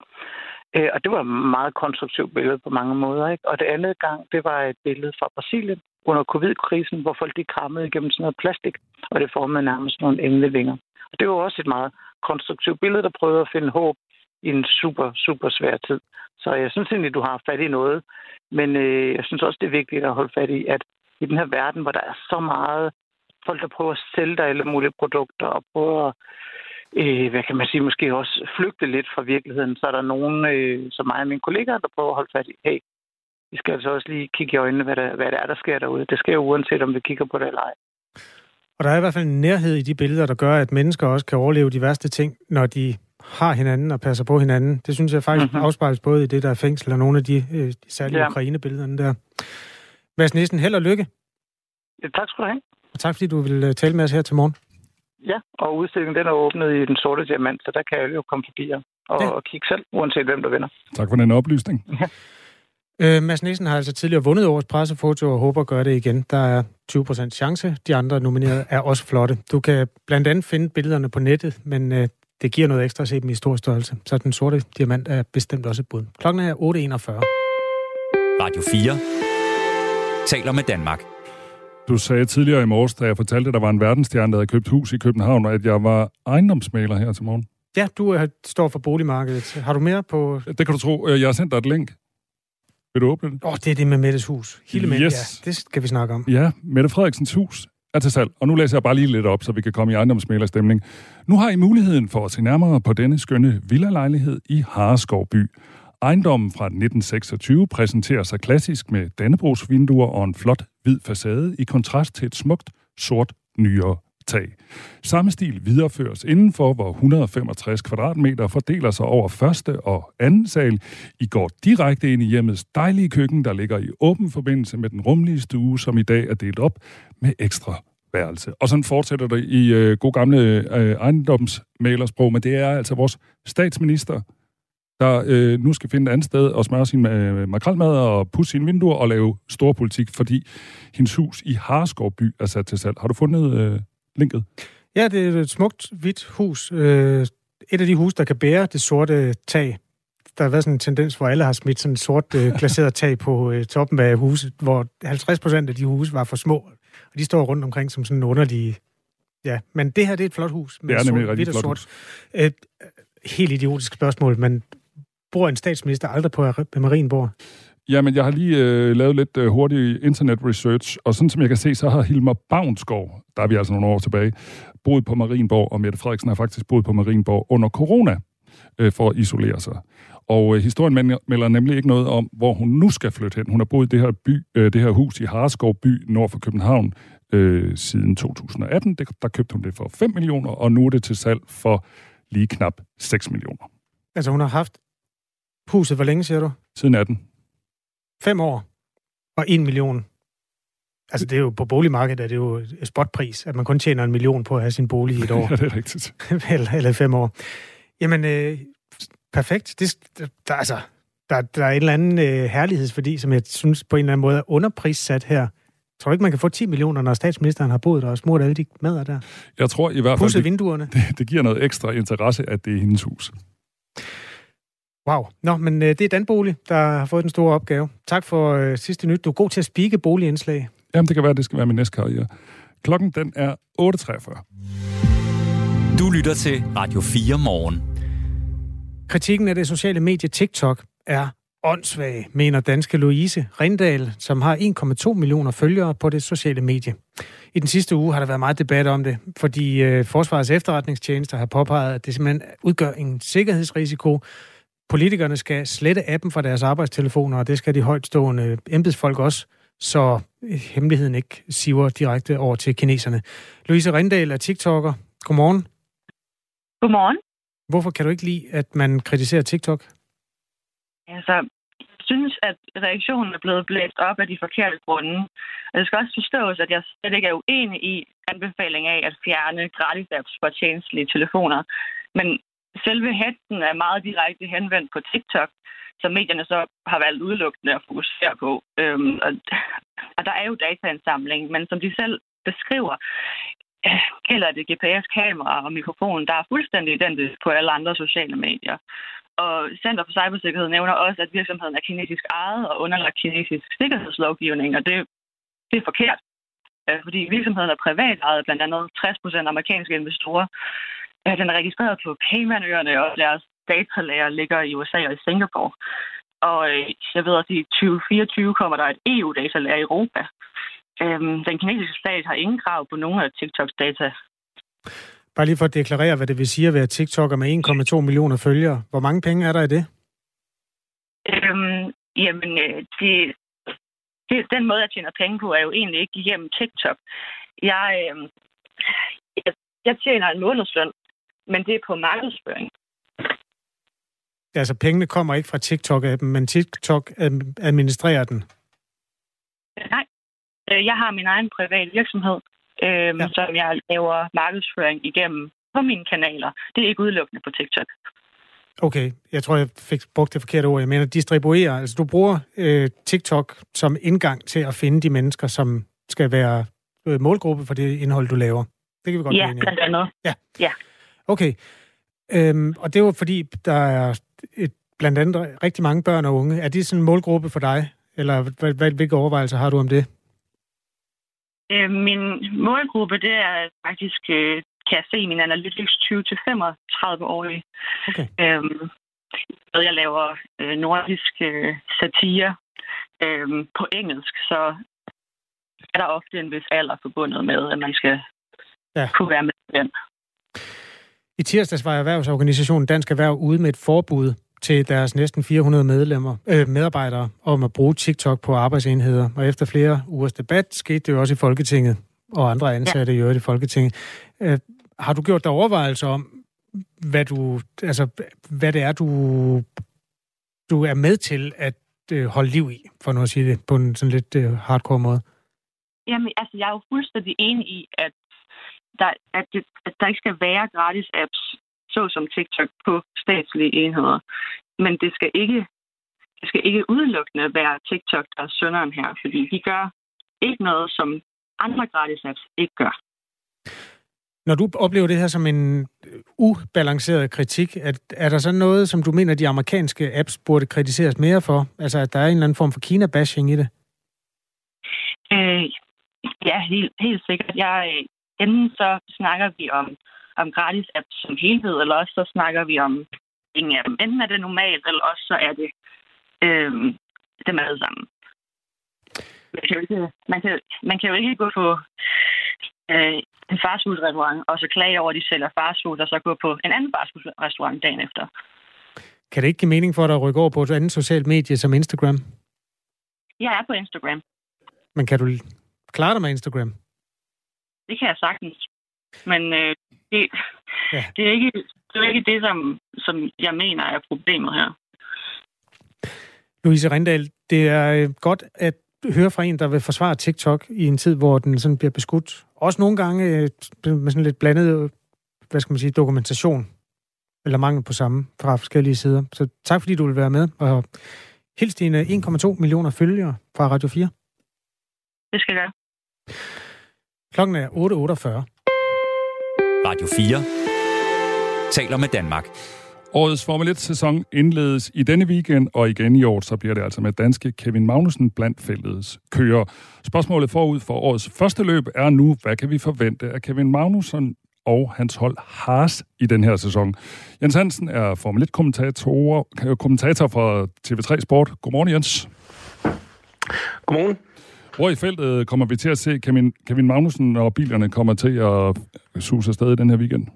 Øh, og det var et meget konstruktivt billede på mange måder. Ikke? Og det andet gang, det var et billede fra Brasilien under covid-krisen, hvor folk de krammede igennem sådan noget plastik, og det formede nærmest nogle englevinger. Og det var også et meget konstruktivt billede, der prøvede at finde håb i en super, super svær tid. Så jeg synes egentlig, du har fat i noget. Men øh, jeg synes også, det er vigtigt at holde fat i, at i den her verden, hvor der er så meget folk, der prøver at sælge dig alle mulige produkter og prøver at øh, hvad kan man sige, måske også flygte lidt fra virkeligheden, så er der nogen, øh, som mig og mine kollegaer, der prøver at holde fat i, hey, vi skal altså også lige kigge i øjnene, hvad, der, hvad det er, der sker derude. Det sker jo uanset, om vi kigger på det eller ej. Og der er i hvert fald en nærhed i de billeder, der gør, at mennesker også kan overleve de værste ting, når de har hinanden og passer på hinanden. Det synes jeg faktisk mm-hmm. afspejles både i det, der er fængsel, og nogle af de, øh, de særlige ja. Ukraine-billederne der. Mads Nissen, held og lykke. Ja, tak skal du have. Og tak fordi du vil øh, tale med os her til morgen. Ja, og udstillingen den er åbnet i den sorte diamant, så der kan alle jo komme forbi og, ja. og kigge selv, uanset hvem der vinder. Tak for den oplysning. Ja. Øh, Mads Nissen har altså tidligere vundet årets pressefoto og håber at gøre det igen. Der er 20% chance. De andre nominerede er også flotte. Du kan blandt andet finde billederne på nettet, men øh, det giver noget ekstra at se dem i stor størrelse. Så den sorte diamant er bestemt også et bud. Klokken er 8.41. Radio 4 taler med Danmark. Du sagde tidligere i morges, da jeg fortalte, at der var en verdensstjerne, der havde købt hus i København, og at jeg var ejendomsmaler her til morgen. Ja, du er, står for boligmarkedet. Har du mere på... Det kan du tro. Jeg har sendt dig et link. Vil du åbne det? Åh, oh, det er det med Mettes hus. Hele yes. ja, det skal vi snakke om. Ja, Mette Frederiksens hus er til salg. Og nu læser jeg bare lige lidt op, så vi kan komme i ejendomsmælerstemning. Nu har I muligheden for at se nærmere på denne skønne villalejlighed i Hareskovby. Ejendommen fra 1926 præsenterer sig klassisk med dannebrogsvinduer og en flot hvid facade i kontrast til et smukt, sort, nyere tag. Samme stil videreføres indenfor, hvor 165 kvadratmeter fordeler sig over første og anden sal. I går direkte ind i hjemmets dejlige køkken, der ligger i åben forbindelse med den rumlige stue, som i dag er delt op med ekstra værelse. Og sådan fortsætter det i øh, god gamle øh, ejendomsmalersprog, men det er altså vores statsminister, der øh, nu skal finde et andet sted og smøre sin øh, makrelmad og pusse sine vinduer og lave stor politik, fordi hendes hus i Harskovby er sat til salg. Har du fundet øh, linket? Ja, det er et smukt, hvidt hus. Øh, et af de hus, der kan bære det sorte tag. Der har været sådan en tendens, hvor alle har smidt sådan et sort øh, [laughs] glaseret tag på øh, toppen af huset, hvor 50 procent af de huse var for små. Og de står rundt omkring som sådan en underlig... Ja, men det her, det er et flot hus. Med det er nemlig rigtig flot sort. Et, helt idiotisk spørgsmål, men bor en statsminister aldrig på Marienborg? Jamen, jeg har lige øh, lavet lidt øh, hurtig internet research, og sådan som jeg kan se, så har Hilmar Bavnsgaard, der er vi altså nogle år tilbage, boet på Marienborg, og Mette Frederiksen har faktisk boet på Marienborg under corona øh, for at isolere sig. Og øh, historien melder nemlig ikke noget om, hvor hun nu skal flytte hen. Hun har boet i det her, by, øh, det her hus i Harskov by nord for København øh, siden 2018. Det, der købte hun det for 5 millioner, og nu er det til salg for lige knap 6 millioner. Altså hun har haft huset, hvor længe siger du? Siden 18. Fem år og en million. Altså, det er jo på boligmarkedet, er det jo spotpris, at man kun tjener en million på at have sin bolig i et år. [laughs] ja, det er rigtigt. [laughs] eller, eller fem år. Jamen, øh, perfekt. Det, der, altså, der, der er en eller anden øh, herlighedsværdi, som jeg synes på en eller anden måde er underprissat her. Jeg tror ikke, man kan få 10 millioner, når statsministeren har boet der og smurt alle de mader der? Jeg tror i hvert fald, det, vinduerne. Det, [laughs] det giver noget ekstra interesse, at det er hendes hus. Wow. Nå, men øh, det er Danbolig, der har fået den store opgave. Tak for øh, sidste nyt. Du er god til at spike boligindslag. Jamen, det kan være, det skal være min næste karriere. Klokken, den er 8.43. Du lytter til Radio 4 morgen. Kritikken af det sociale medie TikTok er åndssvag, mener danske Louise Rindal, som har 1,2 millioner følgere på det sociale medie. I den sidste uge har der været meget debat om det, fordi øh, Forsvarets efterretningstjenester har påpeget, at det simpelthen udgør en sikkerhedsrisiko, politikerne skal slette appen fra deres arbejdstelefoner, og det skal de højtstående embedsfolk også, så hemmeligheden ikke siver direkte over til kineserne. Louise Rindal er TikToker. Godmorgen. Godmorgen. Hvorfor kan du ikke lide, at man kritiserer TikTok? Altså, synes, at reaktionen er blevet blæst op af de forkerte grunde. Og det skal også forstås, at jeg slet ikke er uenig i anbefaling af at fjerne gratis apps for tjenestlige telefoner. Men selve hatten er meget direkte henvendt på TikTok, som medierne så har valgt udelukkende at fokusere på. Øhm, og, og der er jo dataindsamling, men som de selv beskriver, øh, gælder det GPS-kamera og mikrofon, der er fuldstændig identisk på alle andre sociale medier. Og Center for Cybersikkerhed nævner også, at virksomheden er kinesisk ejet og underlagt kinesisk sikkerhedslovgivning, og det, det er forkert. Øh, fordi virksomheden er privat ejet, blandt andet 60 procent amerikanske investorer. Øh, den er registreret på Caymanøerne, og deres datalager ligger i USA og i Singapore. Og øh, jeg ved at i 2024 kommer der et EU-datalager i Europa. Øhm, den kinesiske stat har ingen krav på nogen af TikToks data. Bare lige for at deklarere, hvad det vil sige at være TikToker med 1,2 millioner følgere. Hvor mange penge er der i det? Øhm, jamen, øh, det, det, den måde, jeg tjener penge på, er jo egentlig ikke igennem TikTok. Jeg, øh, jeg, jeg tjener en månedsløn, men det er på markedsføring. Altså, pengene kommer ikke fra TikTok-appen, men TikTok administrerer den? Nej. Øh, jeg har min egen private virksomhed, øh, ja. som jeg laver markedsføring igennem på mine kanaler. Det er ikke udelukkende på TikTok. Okay, jeg tror, jeg fik brugt det forkerte ord. Jeg mener distribuere. Altså, du bruger øh, TikTok som indgang til at finde de mennesker, som skal være øh, målgruppe for det indhold, du laver. Det kan vi godt Ja, blandt andet. Ja. ja. Okay. Øhm, og det var fordi, der er et, blandt andet rigtig mange børn og unge. Er det sådan en målgruppe for dig? Eller hvilke overvejelser har du om det? Øh, min målgruppe, det er faktisk, øh, kan jeg se min Analytics 20-35-årige. Okay. Øhm, jeg laver øh, nordisk øh, satire øh, på engelsk, så er der ofte en vis alder forbundet med, at man skal ja. kunne være med den. I tirsdags var erhvervsorganisationen Dansk Erhverv ude med et forbud til deres næsten 400 medlemmer, øh, medarbejdere om at bruge TikTok på arbejdsenheder. Og efter flere ugers debat skete det jo også i Folketinget, og andre ansatte ja. i øvrigt i Folketinget. Øh, har du gjort dig overvejelser om, hvad, du, altså, hvad det er, du, du er med til at øh, holde liv i, for nu at sige det på en sådan lidt øh, hardcore måde? Jamen, altså, jeg er jo fuldstændig enig i, at der, at, det, at der ikke skal være gratis apps, såsom TikTok, på statslige enheder. Men det skal ikke, det skal ikke udelukkende være TikTok, der er sønderen her, fordi de gør ikke noget, som andre gratis apps ikke gør. Når du oplever det her som en ubalanceret kritik, er, er der så noget, som du mener, de amerikanske apps burde kritiseres mere for? Altså, at der er en eller anden form for Kina-bashing i det? Øh, ja, helt, helt sikkert. Jeg, enten så snakker vi om, om gratis apps som helhed, eller også så snakker vi om ingen af dem. Enten er det normalt, eller også så er det øh, dem alle sammen. Man kan, jo ikke, man, kan, man kan jo ikke gå på øh, en fastfood-restaurant og så klage over, at de sælger fastfood, og så gå på en anden fastfood-restaurant dagen efter. Kan det ikke give mening for dig at rykke over på et andet socialt medie som Instagram? Jeg er på Instagram. Men kan du klare dig med Instagram? Det kan jeg sagtens. Men øh, det, ja. det, er ikke, det er ikke det, som, som jeg mener er problemet her. Louise Rindal, det er øh, godt at høre fra en, der vil forsvare TikTok i en tid, hvor den sådan bliver beskudt. Også nogle gange øh, med sådan lidt blandet, hvad skal man sige, dokumentation eller mangel på samme fra forskellige sider. Så tak fordi du vil være med, og hils dine 1,2 millioner følgere fra Radio 4. Det skal jeg gøre. Klokken er 8.48. Radio 4 taler med Danmark. Årets Formel 1-sæson indledes i denne weekend, og igen i år, så bliver det altså med danske Kevin Magnussen blandt fældets kører. Spørgsmålet forud for årets første løb er nu, hvad kan vi forvente af Kevin Magnussen og hans hold Haas i den her sæson? Jens Hansen er Formel 1-kommentator kommentator fra TV3 Sport. Godmorgen, Jens. Godmorgen. Hvor i feltet øh, kommer vi til at se Kevin, Kevin Magnussen, og bilerne kommer til at suse afsted i den her weekend?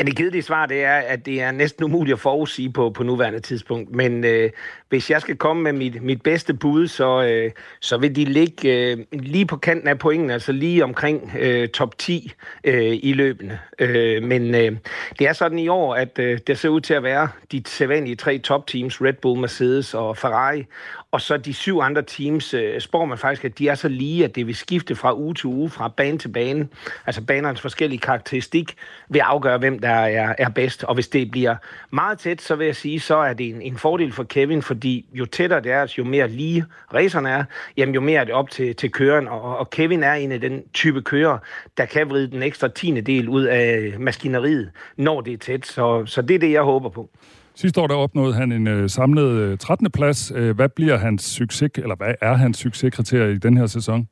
Ja, det kedelige svar det er, at det er næsten umuligt at forudsige på, på nuværende tidspunkt. Men øh, hvis jeg skal komme med mit, mit bedste bud, så, øh, så vil de ligge øh, lige på kanten af pointen, altså lige omkring øh, top 10 øh, i løbende. Øh, men øh, det er sådan i år, at øh, der ser ud til at være de sædvanlige tre top teams, Red Bull, Mercedes og Ferrari. Og så de syv andre teams, øh, spår man faktisk, at de er så lige, at det vil skifte fra uge til uge, fra bane til bane. Altså banernes forskellige karakteristik vil afgøre, hvem der er, er bedst. Og hvis det bliver meget tæt, så vil jeg sige, så er det en, en fordel for Kevin, fordi jo tættere det er, altså, jo mere lige racerne er, jamen jo mere er det op til, til køren. Og, og Kevin er en af den type kører, der kan vride den ekstra tiende del ud af maskineriet, når det er tæt. Så, så det er det, jeg håber på. Sidste år der opnåede han en øh, samlet øh, 13. plads. Øh, hvad bliver hans succes, eller hvad er hans succeskriterie i den her sæson?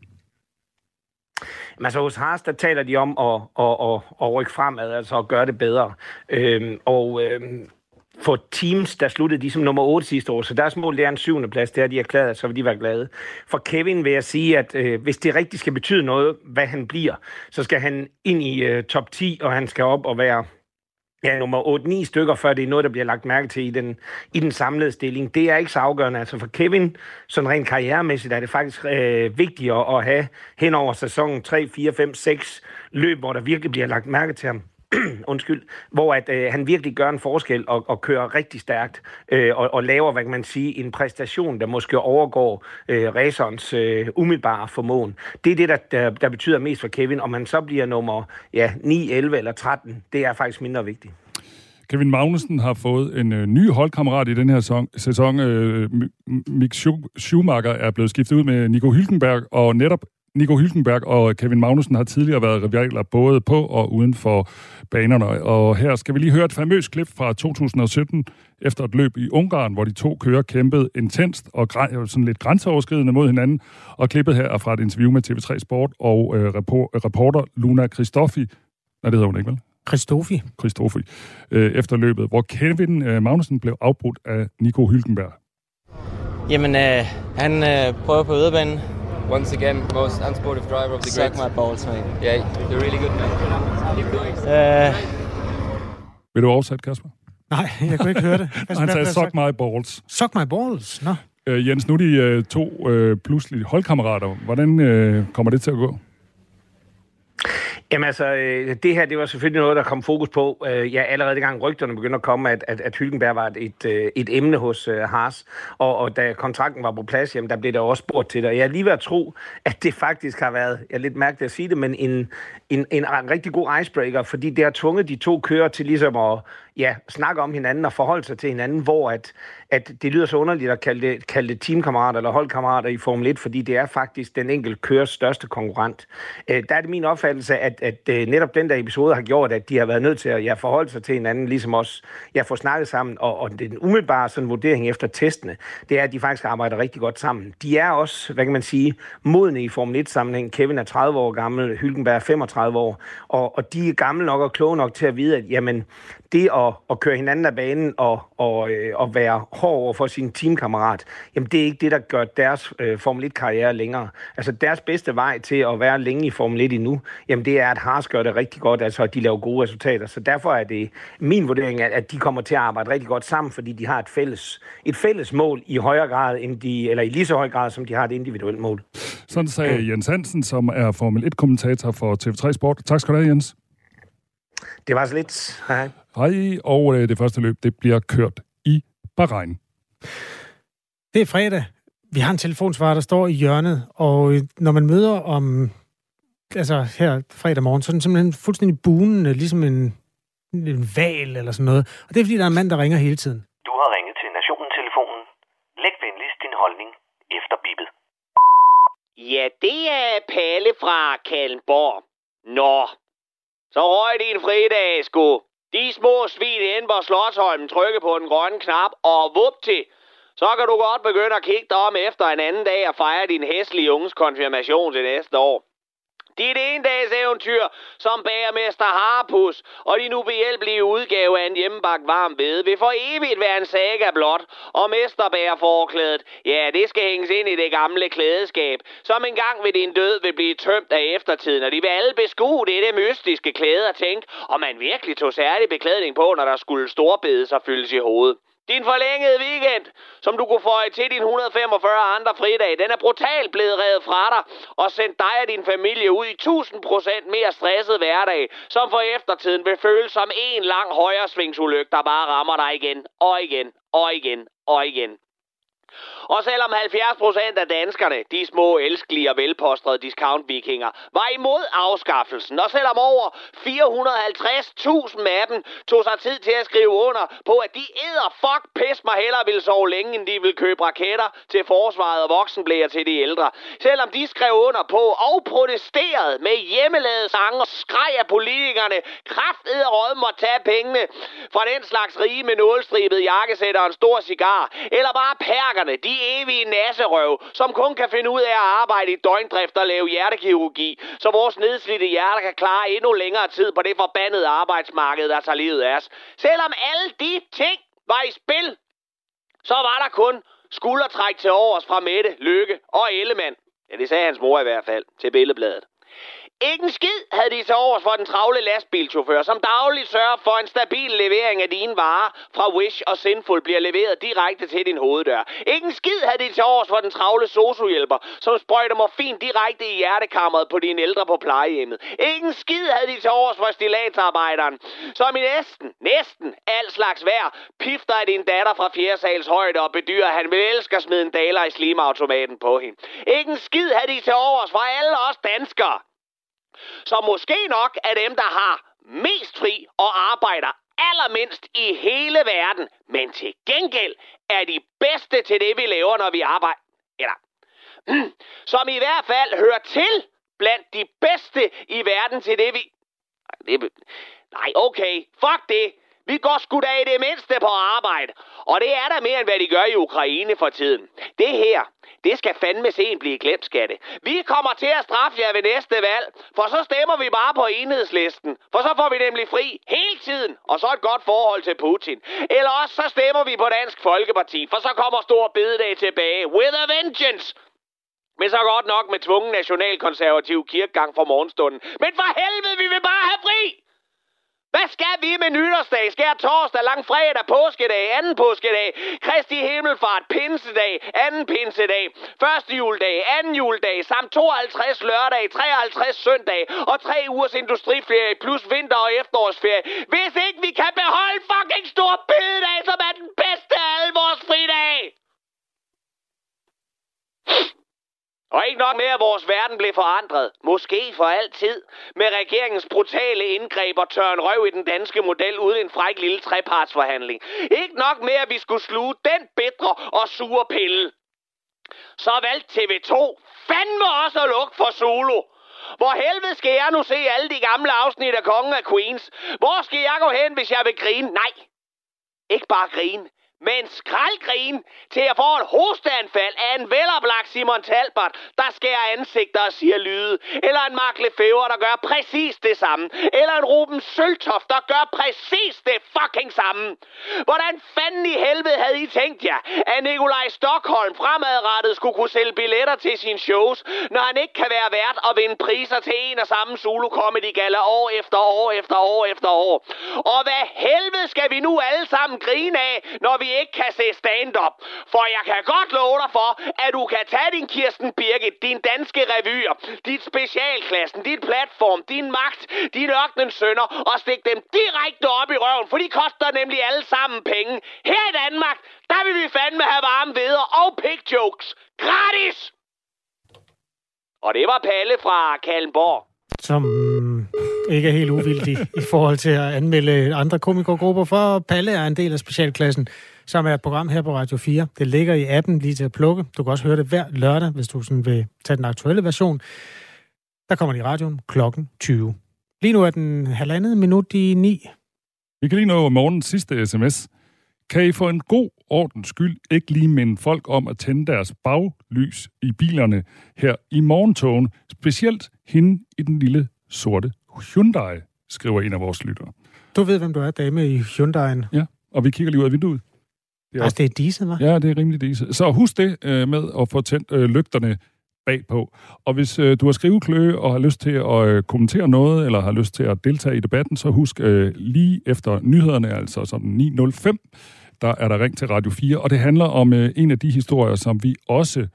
Men altså hos Haas, der taler de om at, at, at, at rykke fremad, altså at gøre det bedre. Øhm, og øhm, for teams, der sluttede de som nummer 8 sidste år, så deres mål det er en syvende plads, det har de erklæret, så vil de være glade. For Kevin vil jeg sige, at øh, hvis det rigtigt skal betyde noget, hvad han bliver, så skal han ind i øh, top 10, og han skal op og være ja, nummer 8-9 stykker, før det er noget, der bliver lagt mærke til i den, i den samlede stilling. Det er ikke så afgørende. Altså for Kevin, sådan rent karrieremæssigt, er det faktisk øh, vigtigere at have hen over sæsonen 3, 4, 5, 6 løb, hvor der virkelig bliver lagt mærke til ham. [clears throat] undskyld, hvor at øh, han virkelig gør en forskel og, og kører rigtig stærkt øh, og, og laver, hvad kan man sige, en præstation, der måske overgår øh, racerens øh, umiddelbare formåen. Det er det, der, der, der betyder mest for Kevin. Om han så bliver nummer ja, 9, 11 eller 13, det er faktisk mindre vigtigt. Kevin Magnussen har fået en øh, ny holdkammerat i den her sæson. sæson øh, Mick Schumacher er blevet skiftet ud med Nico Hülkenberg, og netop Nico Hülkenberg og Kevin Magnussen har tidligere været rivaler både på og uden for banerne. Og her skal vi lige høre et famøst klip fra 2017 efter et løb i Ungarn, hvor de to kører kæmpede intenst og sådan lidt grænseoverskridende mod hinanden. Og klippet her er fra et interview med TV3 Sport og øh, reporter Luna Christoffi. Nej, det hedder hun ikke, vel? Christoffi. Christoffi. Øh, efter løbet, hvor Kevin øh, Magnussen blev afbrudt af Nico Hülkenberg. Jamen, øh, han øh, prøver på yderbanen once again, most unsportive driver of the Suck my balls, man. Yeah, you're really good, man. Uh... Vil du oversætte, Kasper? Nej, jeg kunne ikke høre det. [laughs] Han sagde, suck my balls. Suck my balls? Nå. Uh, Jens, nu er de uh, to uh, pludselig holdkammerater. Hvordan uh, kommer det til at gå? Jamen altså, øh, det her, det var selvfølgelig noget, der kom fokus på. Øh, ja, allerede dengang gang rygterne begyndte at komme, at, at, at Hylkenberg var et, øh, et, emne hos Haas. Og, og da kontrakten var på plads, jamen, der blev der også spurgt til det. Og jeg er lige ved at tro, at det faktisk har været, jeg er lidt mærkeligt at sige det, men en, en, en, en rigtig god icebreaker, fordi det har tvunget de to kører til ligesom at ja, snakke om hinanden og forholde sig til hinanden, hvor at, at det lyder så underligt at kalde det, kalde det teamkammerater eller holdkammerater i Formel 1, fordi det er faktisk den enkelte kørers største konkurrent. Øh, der er det min opfattelse, at, at øh, netop den der episode har gjort, at de har været nødt til at ja, forholde sig til hinanden, ligesom også ja, få snakket sammen, og, og den umiddelbare sådan, vurdering efter testene, det er, at de faktisk arbejder rigtig godt sammen. De er også, hvad kan man sige, modne i Formel 1-sammenhæng. Kevin er 30 år gammel, Hylkenberg er 35 år, og, og de er gamle nok og kloge nok til at vide, at jamen, det at, at køre hinanden af banen og, og, øh, og være hård over for sin teamkammerat, jamen det er ikke det, der gør deres øh, Formel 1-karriere længere. Altså deres bedste vej til at være længe i Formel 1 endnu, jamen det er, at Haas gør det rigtig godt, altså at de laver gode resultater. Så derfor er det min vurdering, at, at de kommer til at arbejde rigtig godt sammen, fordi de har et fælles, et fælles mål i højere grad, end de, eller i lige så høj grad, som de har et individuelt mål. Sådan sagde Jens Hansen, som er Formel 1-kommentator for TV3 Sport. Tak skal du have, Jens. Det var så lidt. Hej. Hej, og øh, det første løb, det bliver kørt i Bahrain. Det er fredag. Vi har en telefonsvarer, der står i hjørnet, og øh, når man møder om altså her fredag morgen, så er den simpelthen fuldstændig bunende, ligesom en, en val eller sådan noget. Og det er, fordi der er en mand, der ringer hele tiden. Du har ringet til Nationen-telefonen. Læg venligst din holdning efter bippet. Ja, det er Palle fra Kallenborg. Nå, så røg det en fridag, sgu. De små svin inde på Slottsholmen trykke på den grønne knap, og vup til, så kan du godt begynde at kigge dig om efter en anden dag og fejre din hæslige unges konfirmation til næste år. Dit endags eventyr som bagermester Harpus og de nu behjælpelige udgave af en hjemmebagt varm ved vil for evigt være en saga blot, og mesterbærforklædet, ja, det skal hænges ind i det gamle klædeskab, som engang ved din død vil blive tømt af eftertiden, og de vil alle beskue det mystiske klæde og tænke, om man virkelig tog særlig beklædning på, når der skulle storbedes og fyldes i hovedet. Din forlængede weekend, som du kunne få til din 145 andre fridage, den er brutalt blevet revet fra dig og sendt dig og din familie ud i 1000% mere stresset hverdag, som for eftertiden vil føles som en lang højresvingsulykke, der bare rammer dig igen og igen og igen og igen. Og selvom 70% af danskerne, de små, elskelige og velpostrede discount-vikinger, var imod afskaffelsen, og selvom over 450.000 af dem tog sig tid til at skrive under på, at de æder fuck pis mig hellere ville sove længe, end de vil købe raketter til forsvaret og voksenblæger til de ældre. Selvom de skrev under på og protesterede med hjemmelavede sange og skreg af politikerne, kraftede råd må tage pengene fra den slags rige med nålstribet jakkesæt og en stor cigar, eller bare perkerne, de evige nasserøv, som kun kan finde ud af at arbejde i døgndrift og lave hjertekirurgi, så vores nedslidte hjerter kan klare endnu længere tid på det forbandede arbejdsmarked, der tager livet af os. Selvom alle de ting var i spil, så var der kun skuldertræk til overs fra Mette, Lykke og Ellemann. Ja, det sagde hans mor i hvert fald til billedbladet. Ikke en skid havde de til overs for den travle lastbilchauffør, som dagligt sørger for en stabil levering af dine varer fra Wish og Sinful bliver leveret direkte til din hoveddør. Ikke en skid havde de til overs for den travle sosuhjælper, som sprøjter morfin direkte i hjertekammeret på dine ældre på plejehjemmet. Ikke en skid havde de til overs for stilatsarbejderen, som i næsten, næsten al slags vejr pifter af din datter fra fjerde sals højde og bedyrer, at han vil elske at smide en daler i slimautomaten på hende. Ikke en skid havde de til overs for alle os danskere så måske nok er dem, der har mest fri og arbejder allermindst i hele verden, men til gengæld er de bedste til det, vi laver, når vi arbejder. Eller, mm, som i hvert fald hører til blandt de bedste i verden til det, vi... Nej, okay, fuck det. Vi går sgu da i det mindste på arbejde. Og det er der mere, end hvad de gør i Ukraine for tiden. Det her, det skal fandme sen blive glemt, skatte. Vi kommer til at straffe jer ved næste valg, for så stemmer vi bare på enhedslisten. For så får vi nemlig fri hele tiden, og så et godt forhold til Putin. Eller også så stemmer vi på Dansk Folkeparti, for så kommer Stor Bededag tilbage. With a vengeance! Men så godt nok med tvungen nationalkonservativ kirkegang for morgenstunden. Men for helvede, vi vil bare have fri! Hvad skal vi med nytårsdag, skær torsdag, lang fredag, påskedag, anden påskedag, Kristi Himmelfart, pinsedag, anden pinsedag, første juledag, anden juledag, samt 52 lørdag, 53 søndag og tre ugers industriferie plus vinter- og efterårsferie. Hvis ikke vi kan beholde fucking stor bededag, som er den bedste af alle vores fridage! Og ikke nok med, at vores verden blev forandret, måske for altid, med regeringens brutale indgreb og tørn røv i den danske model uden en fræk lille trepartsforhandling. Ikke nok med, at vi skulle sluge den bedre og sure pille. Så valgte TV2 fandme også at lukke for Solo. Hvor helvede skal jeg nu se alle de gamle afsnit af Kongen af Queens? Hvor skal jeg gå hen, hvis jeg vil grine? Nej, ikke bare grine med en skraldgrin til at få et hosteanfald af en veloplagt Simon Talbot, der skærer ansigter og siger lyde. Eller en Mark Lefebvre, der gør præcis det samme. Eller en Ruben Søltoft, der gør præcis det fucking samme. Hvordan fanden i helvede havde I tænkt jer, at Nikolaj Stockholm fremadrettet skulle kunne sælge billetter til sine shows, når han ikke kan være vært og vinde priser til en og samme solo comedy gala år efter år efter år efter år. Og hvad helvede skal vi nu alle sammen grine af, når vi ikke kan se stand-up. For jeg kan godt love dig for, at du kan tage din Kirsten Birgit, din danske revyer, dit specialklassen, dit platform, din magt, din ørkenens sønder og stikke dem direkte op i røven, for de koster nemlig alle sammen penge. Her i Danmark, der vil vi fandme have varme veder og pig jokes. Gratis! Og det var Palle fra Kalmborg. Som mm, ikke er helt uvildig i forhold til at anmelde andre komikergrupper, for Palle er en del af specialklassen som er et program her på Radio 4. Det ligger i appen lige til at plukke. Du kan også høre det hver lørdag, hvis du sådan vil tage den aktuelle version. Der kommer det i radioen klokken 20. Lige nu er den halvandet minut i ni. Vi kan lige nå morgens sidste sms. Kan I for en god ordens skyld ikke lige minde folk om at tænde deres baglys i bilerne her i morgentogen? Specielt hende i den lille sorte Hyundai, skriver en af vores lyttere. Du ved, hvem du er, dame i Hyundai'en. Ja, og vi kigger lige ud af vinduet. Er, altså, det er diset, hva'? Ja, det er rimelig diset. Så husk det øh, med at få tændt øh, lygterne bagpå. Og hvis øh, du har skrivekløe og har lyst til at øh, kommentere noget, eller har lyst til at deltage i debatten, så husk øh, lige efter nyhederne, altså sådan 9.05, der er der ring til Radio 4, og det handler om øh, en af de historier, som vi også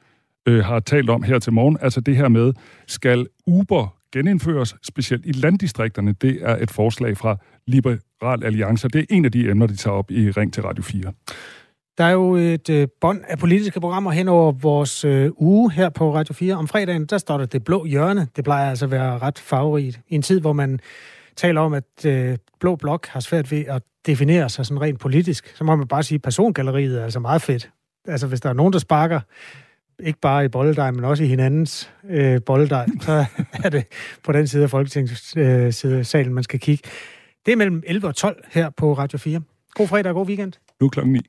øh, har talt om her til morgen, altså det her med, skal Uber genindføres, specielt i landdistrikterne? Det er et forslag fra Liberal Alliance, det er en af de emner, de tager op i Ring til Radio 4. Der er jo et øh, bånd af politiske programmer hen over vores øh, uge her på Radio 4. Om fredagen, der står der det blå hjørne. Det plejer altså at være ret farverigt. I en tid, hvor man taler om, at øh, Blå Blok har svært ved at definere sig sådan rent politisk, så må man bare sige, at persongalleriet er altså meget fedt. Altså, hvis der er nogen, der sparker, ikke bare i bolledej, men også i hinandens øh, bolledej, så [laughs] er det på den side af Folketingssalen, øh, man skal kigge. Det er mellem 11 og 12 her på Radio 4. God fredag og god weekend. Nu klokken 9.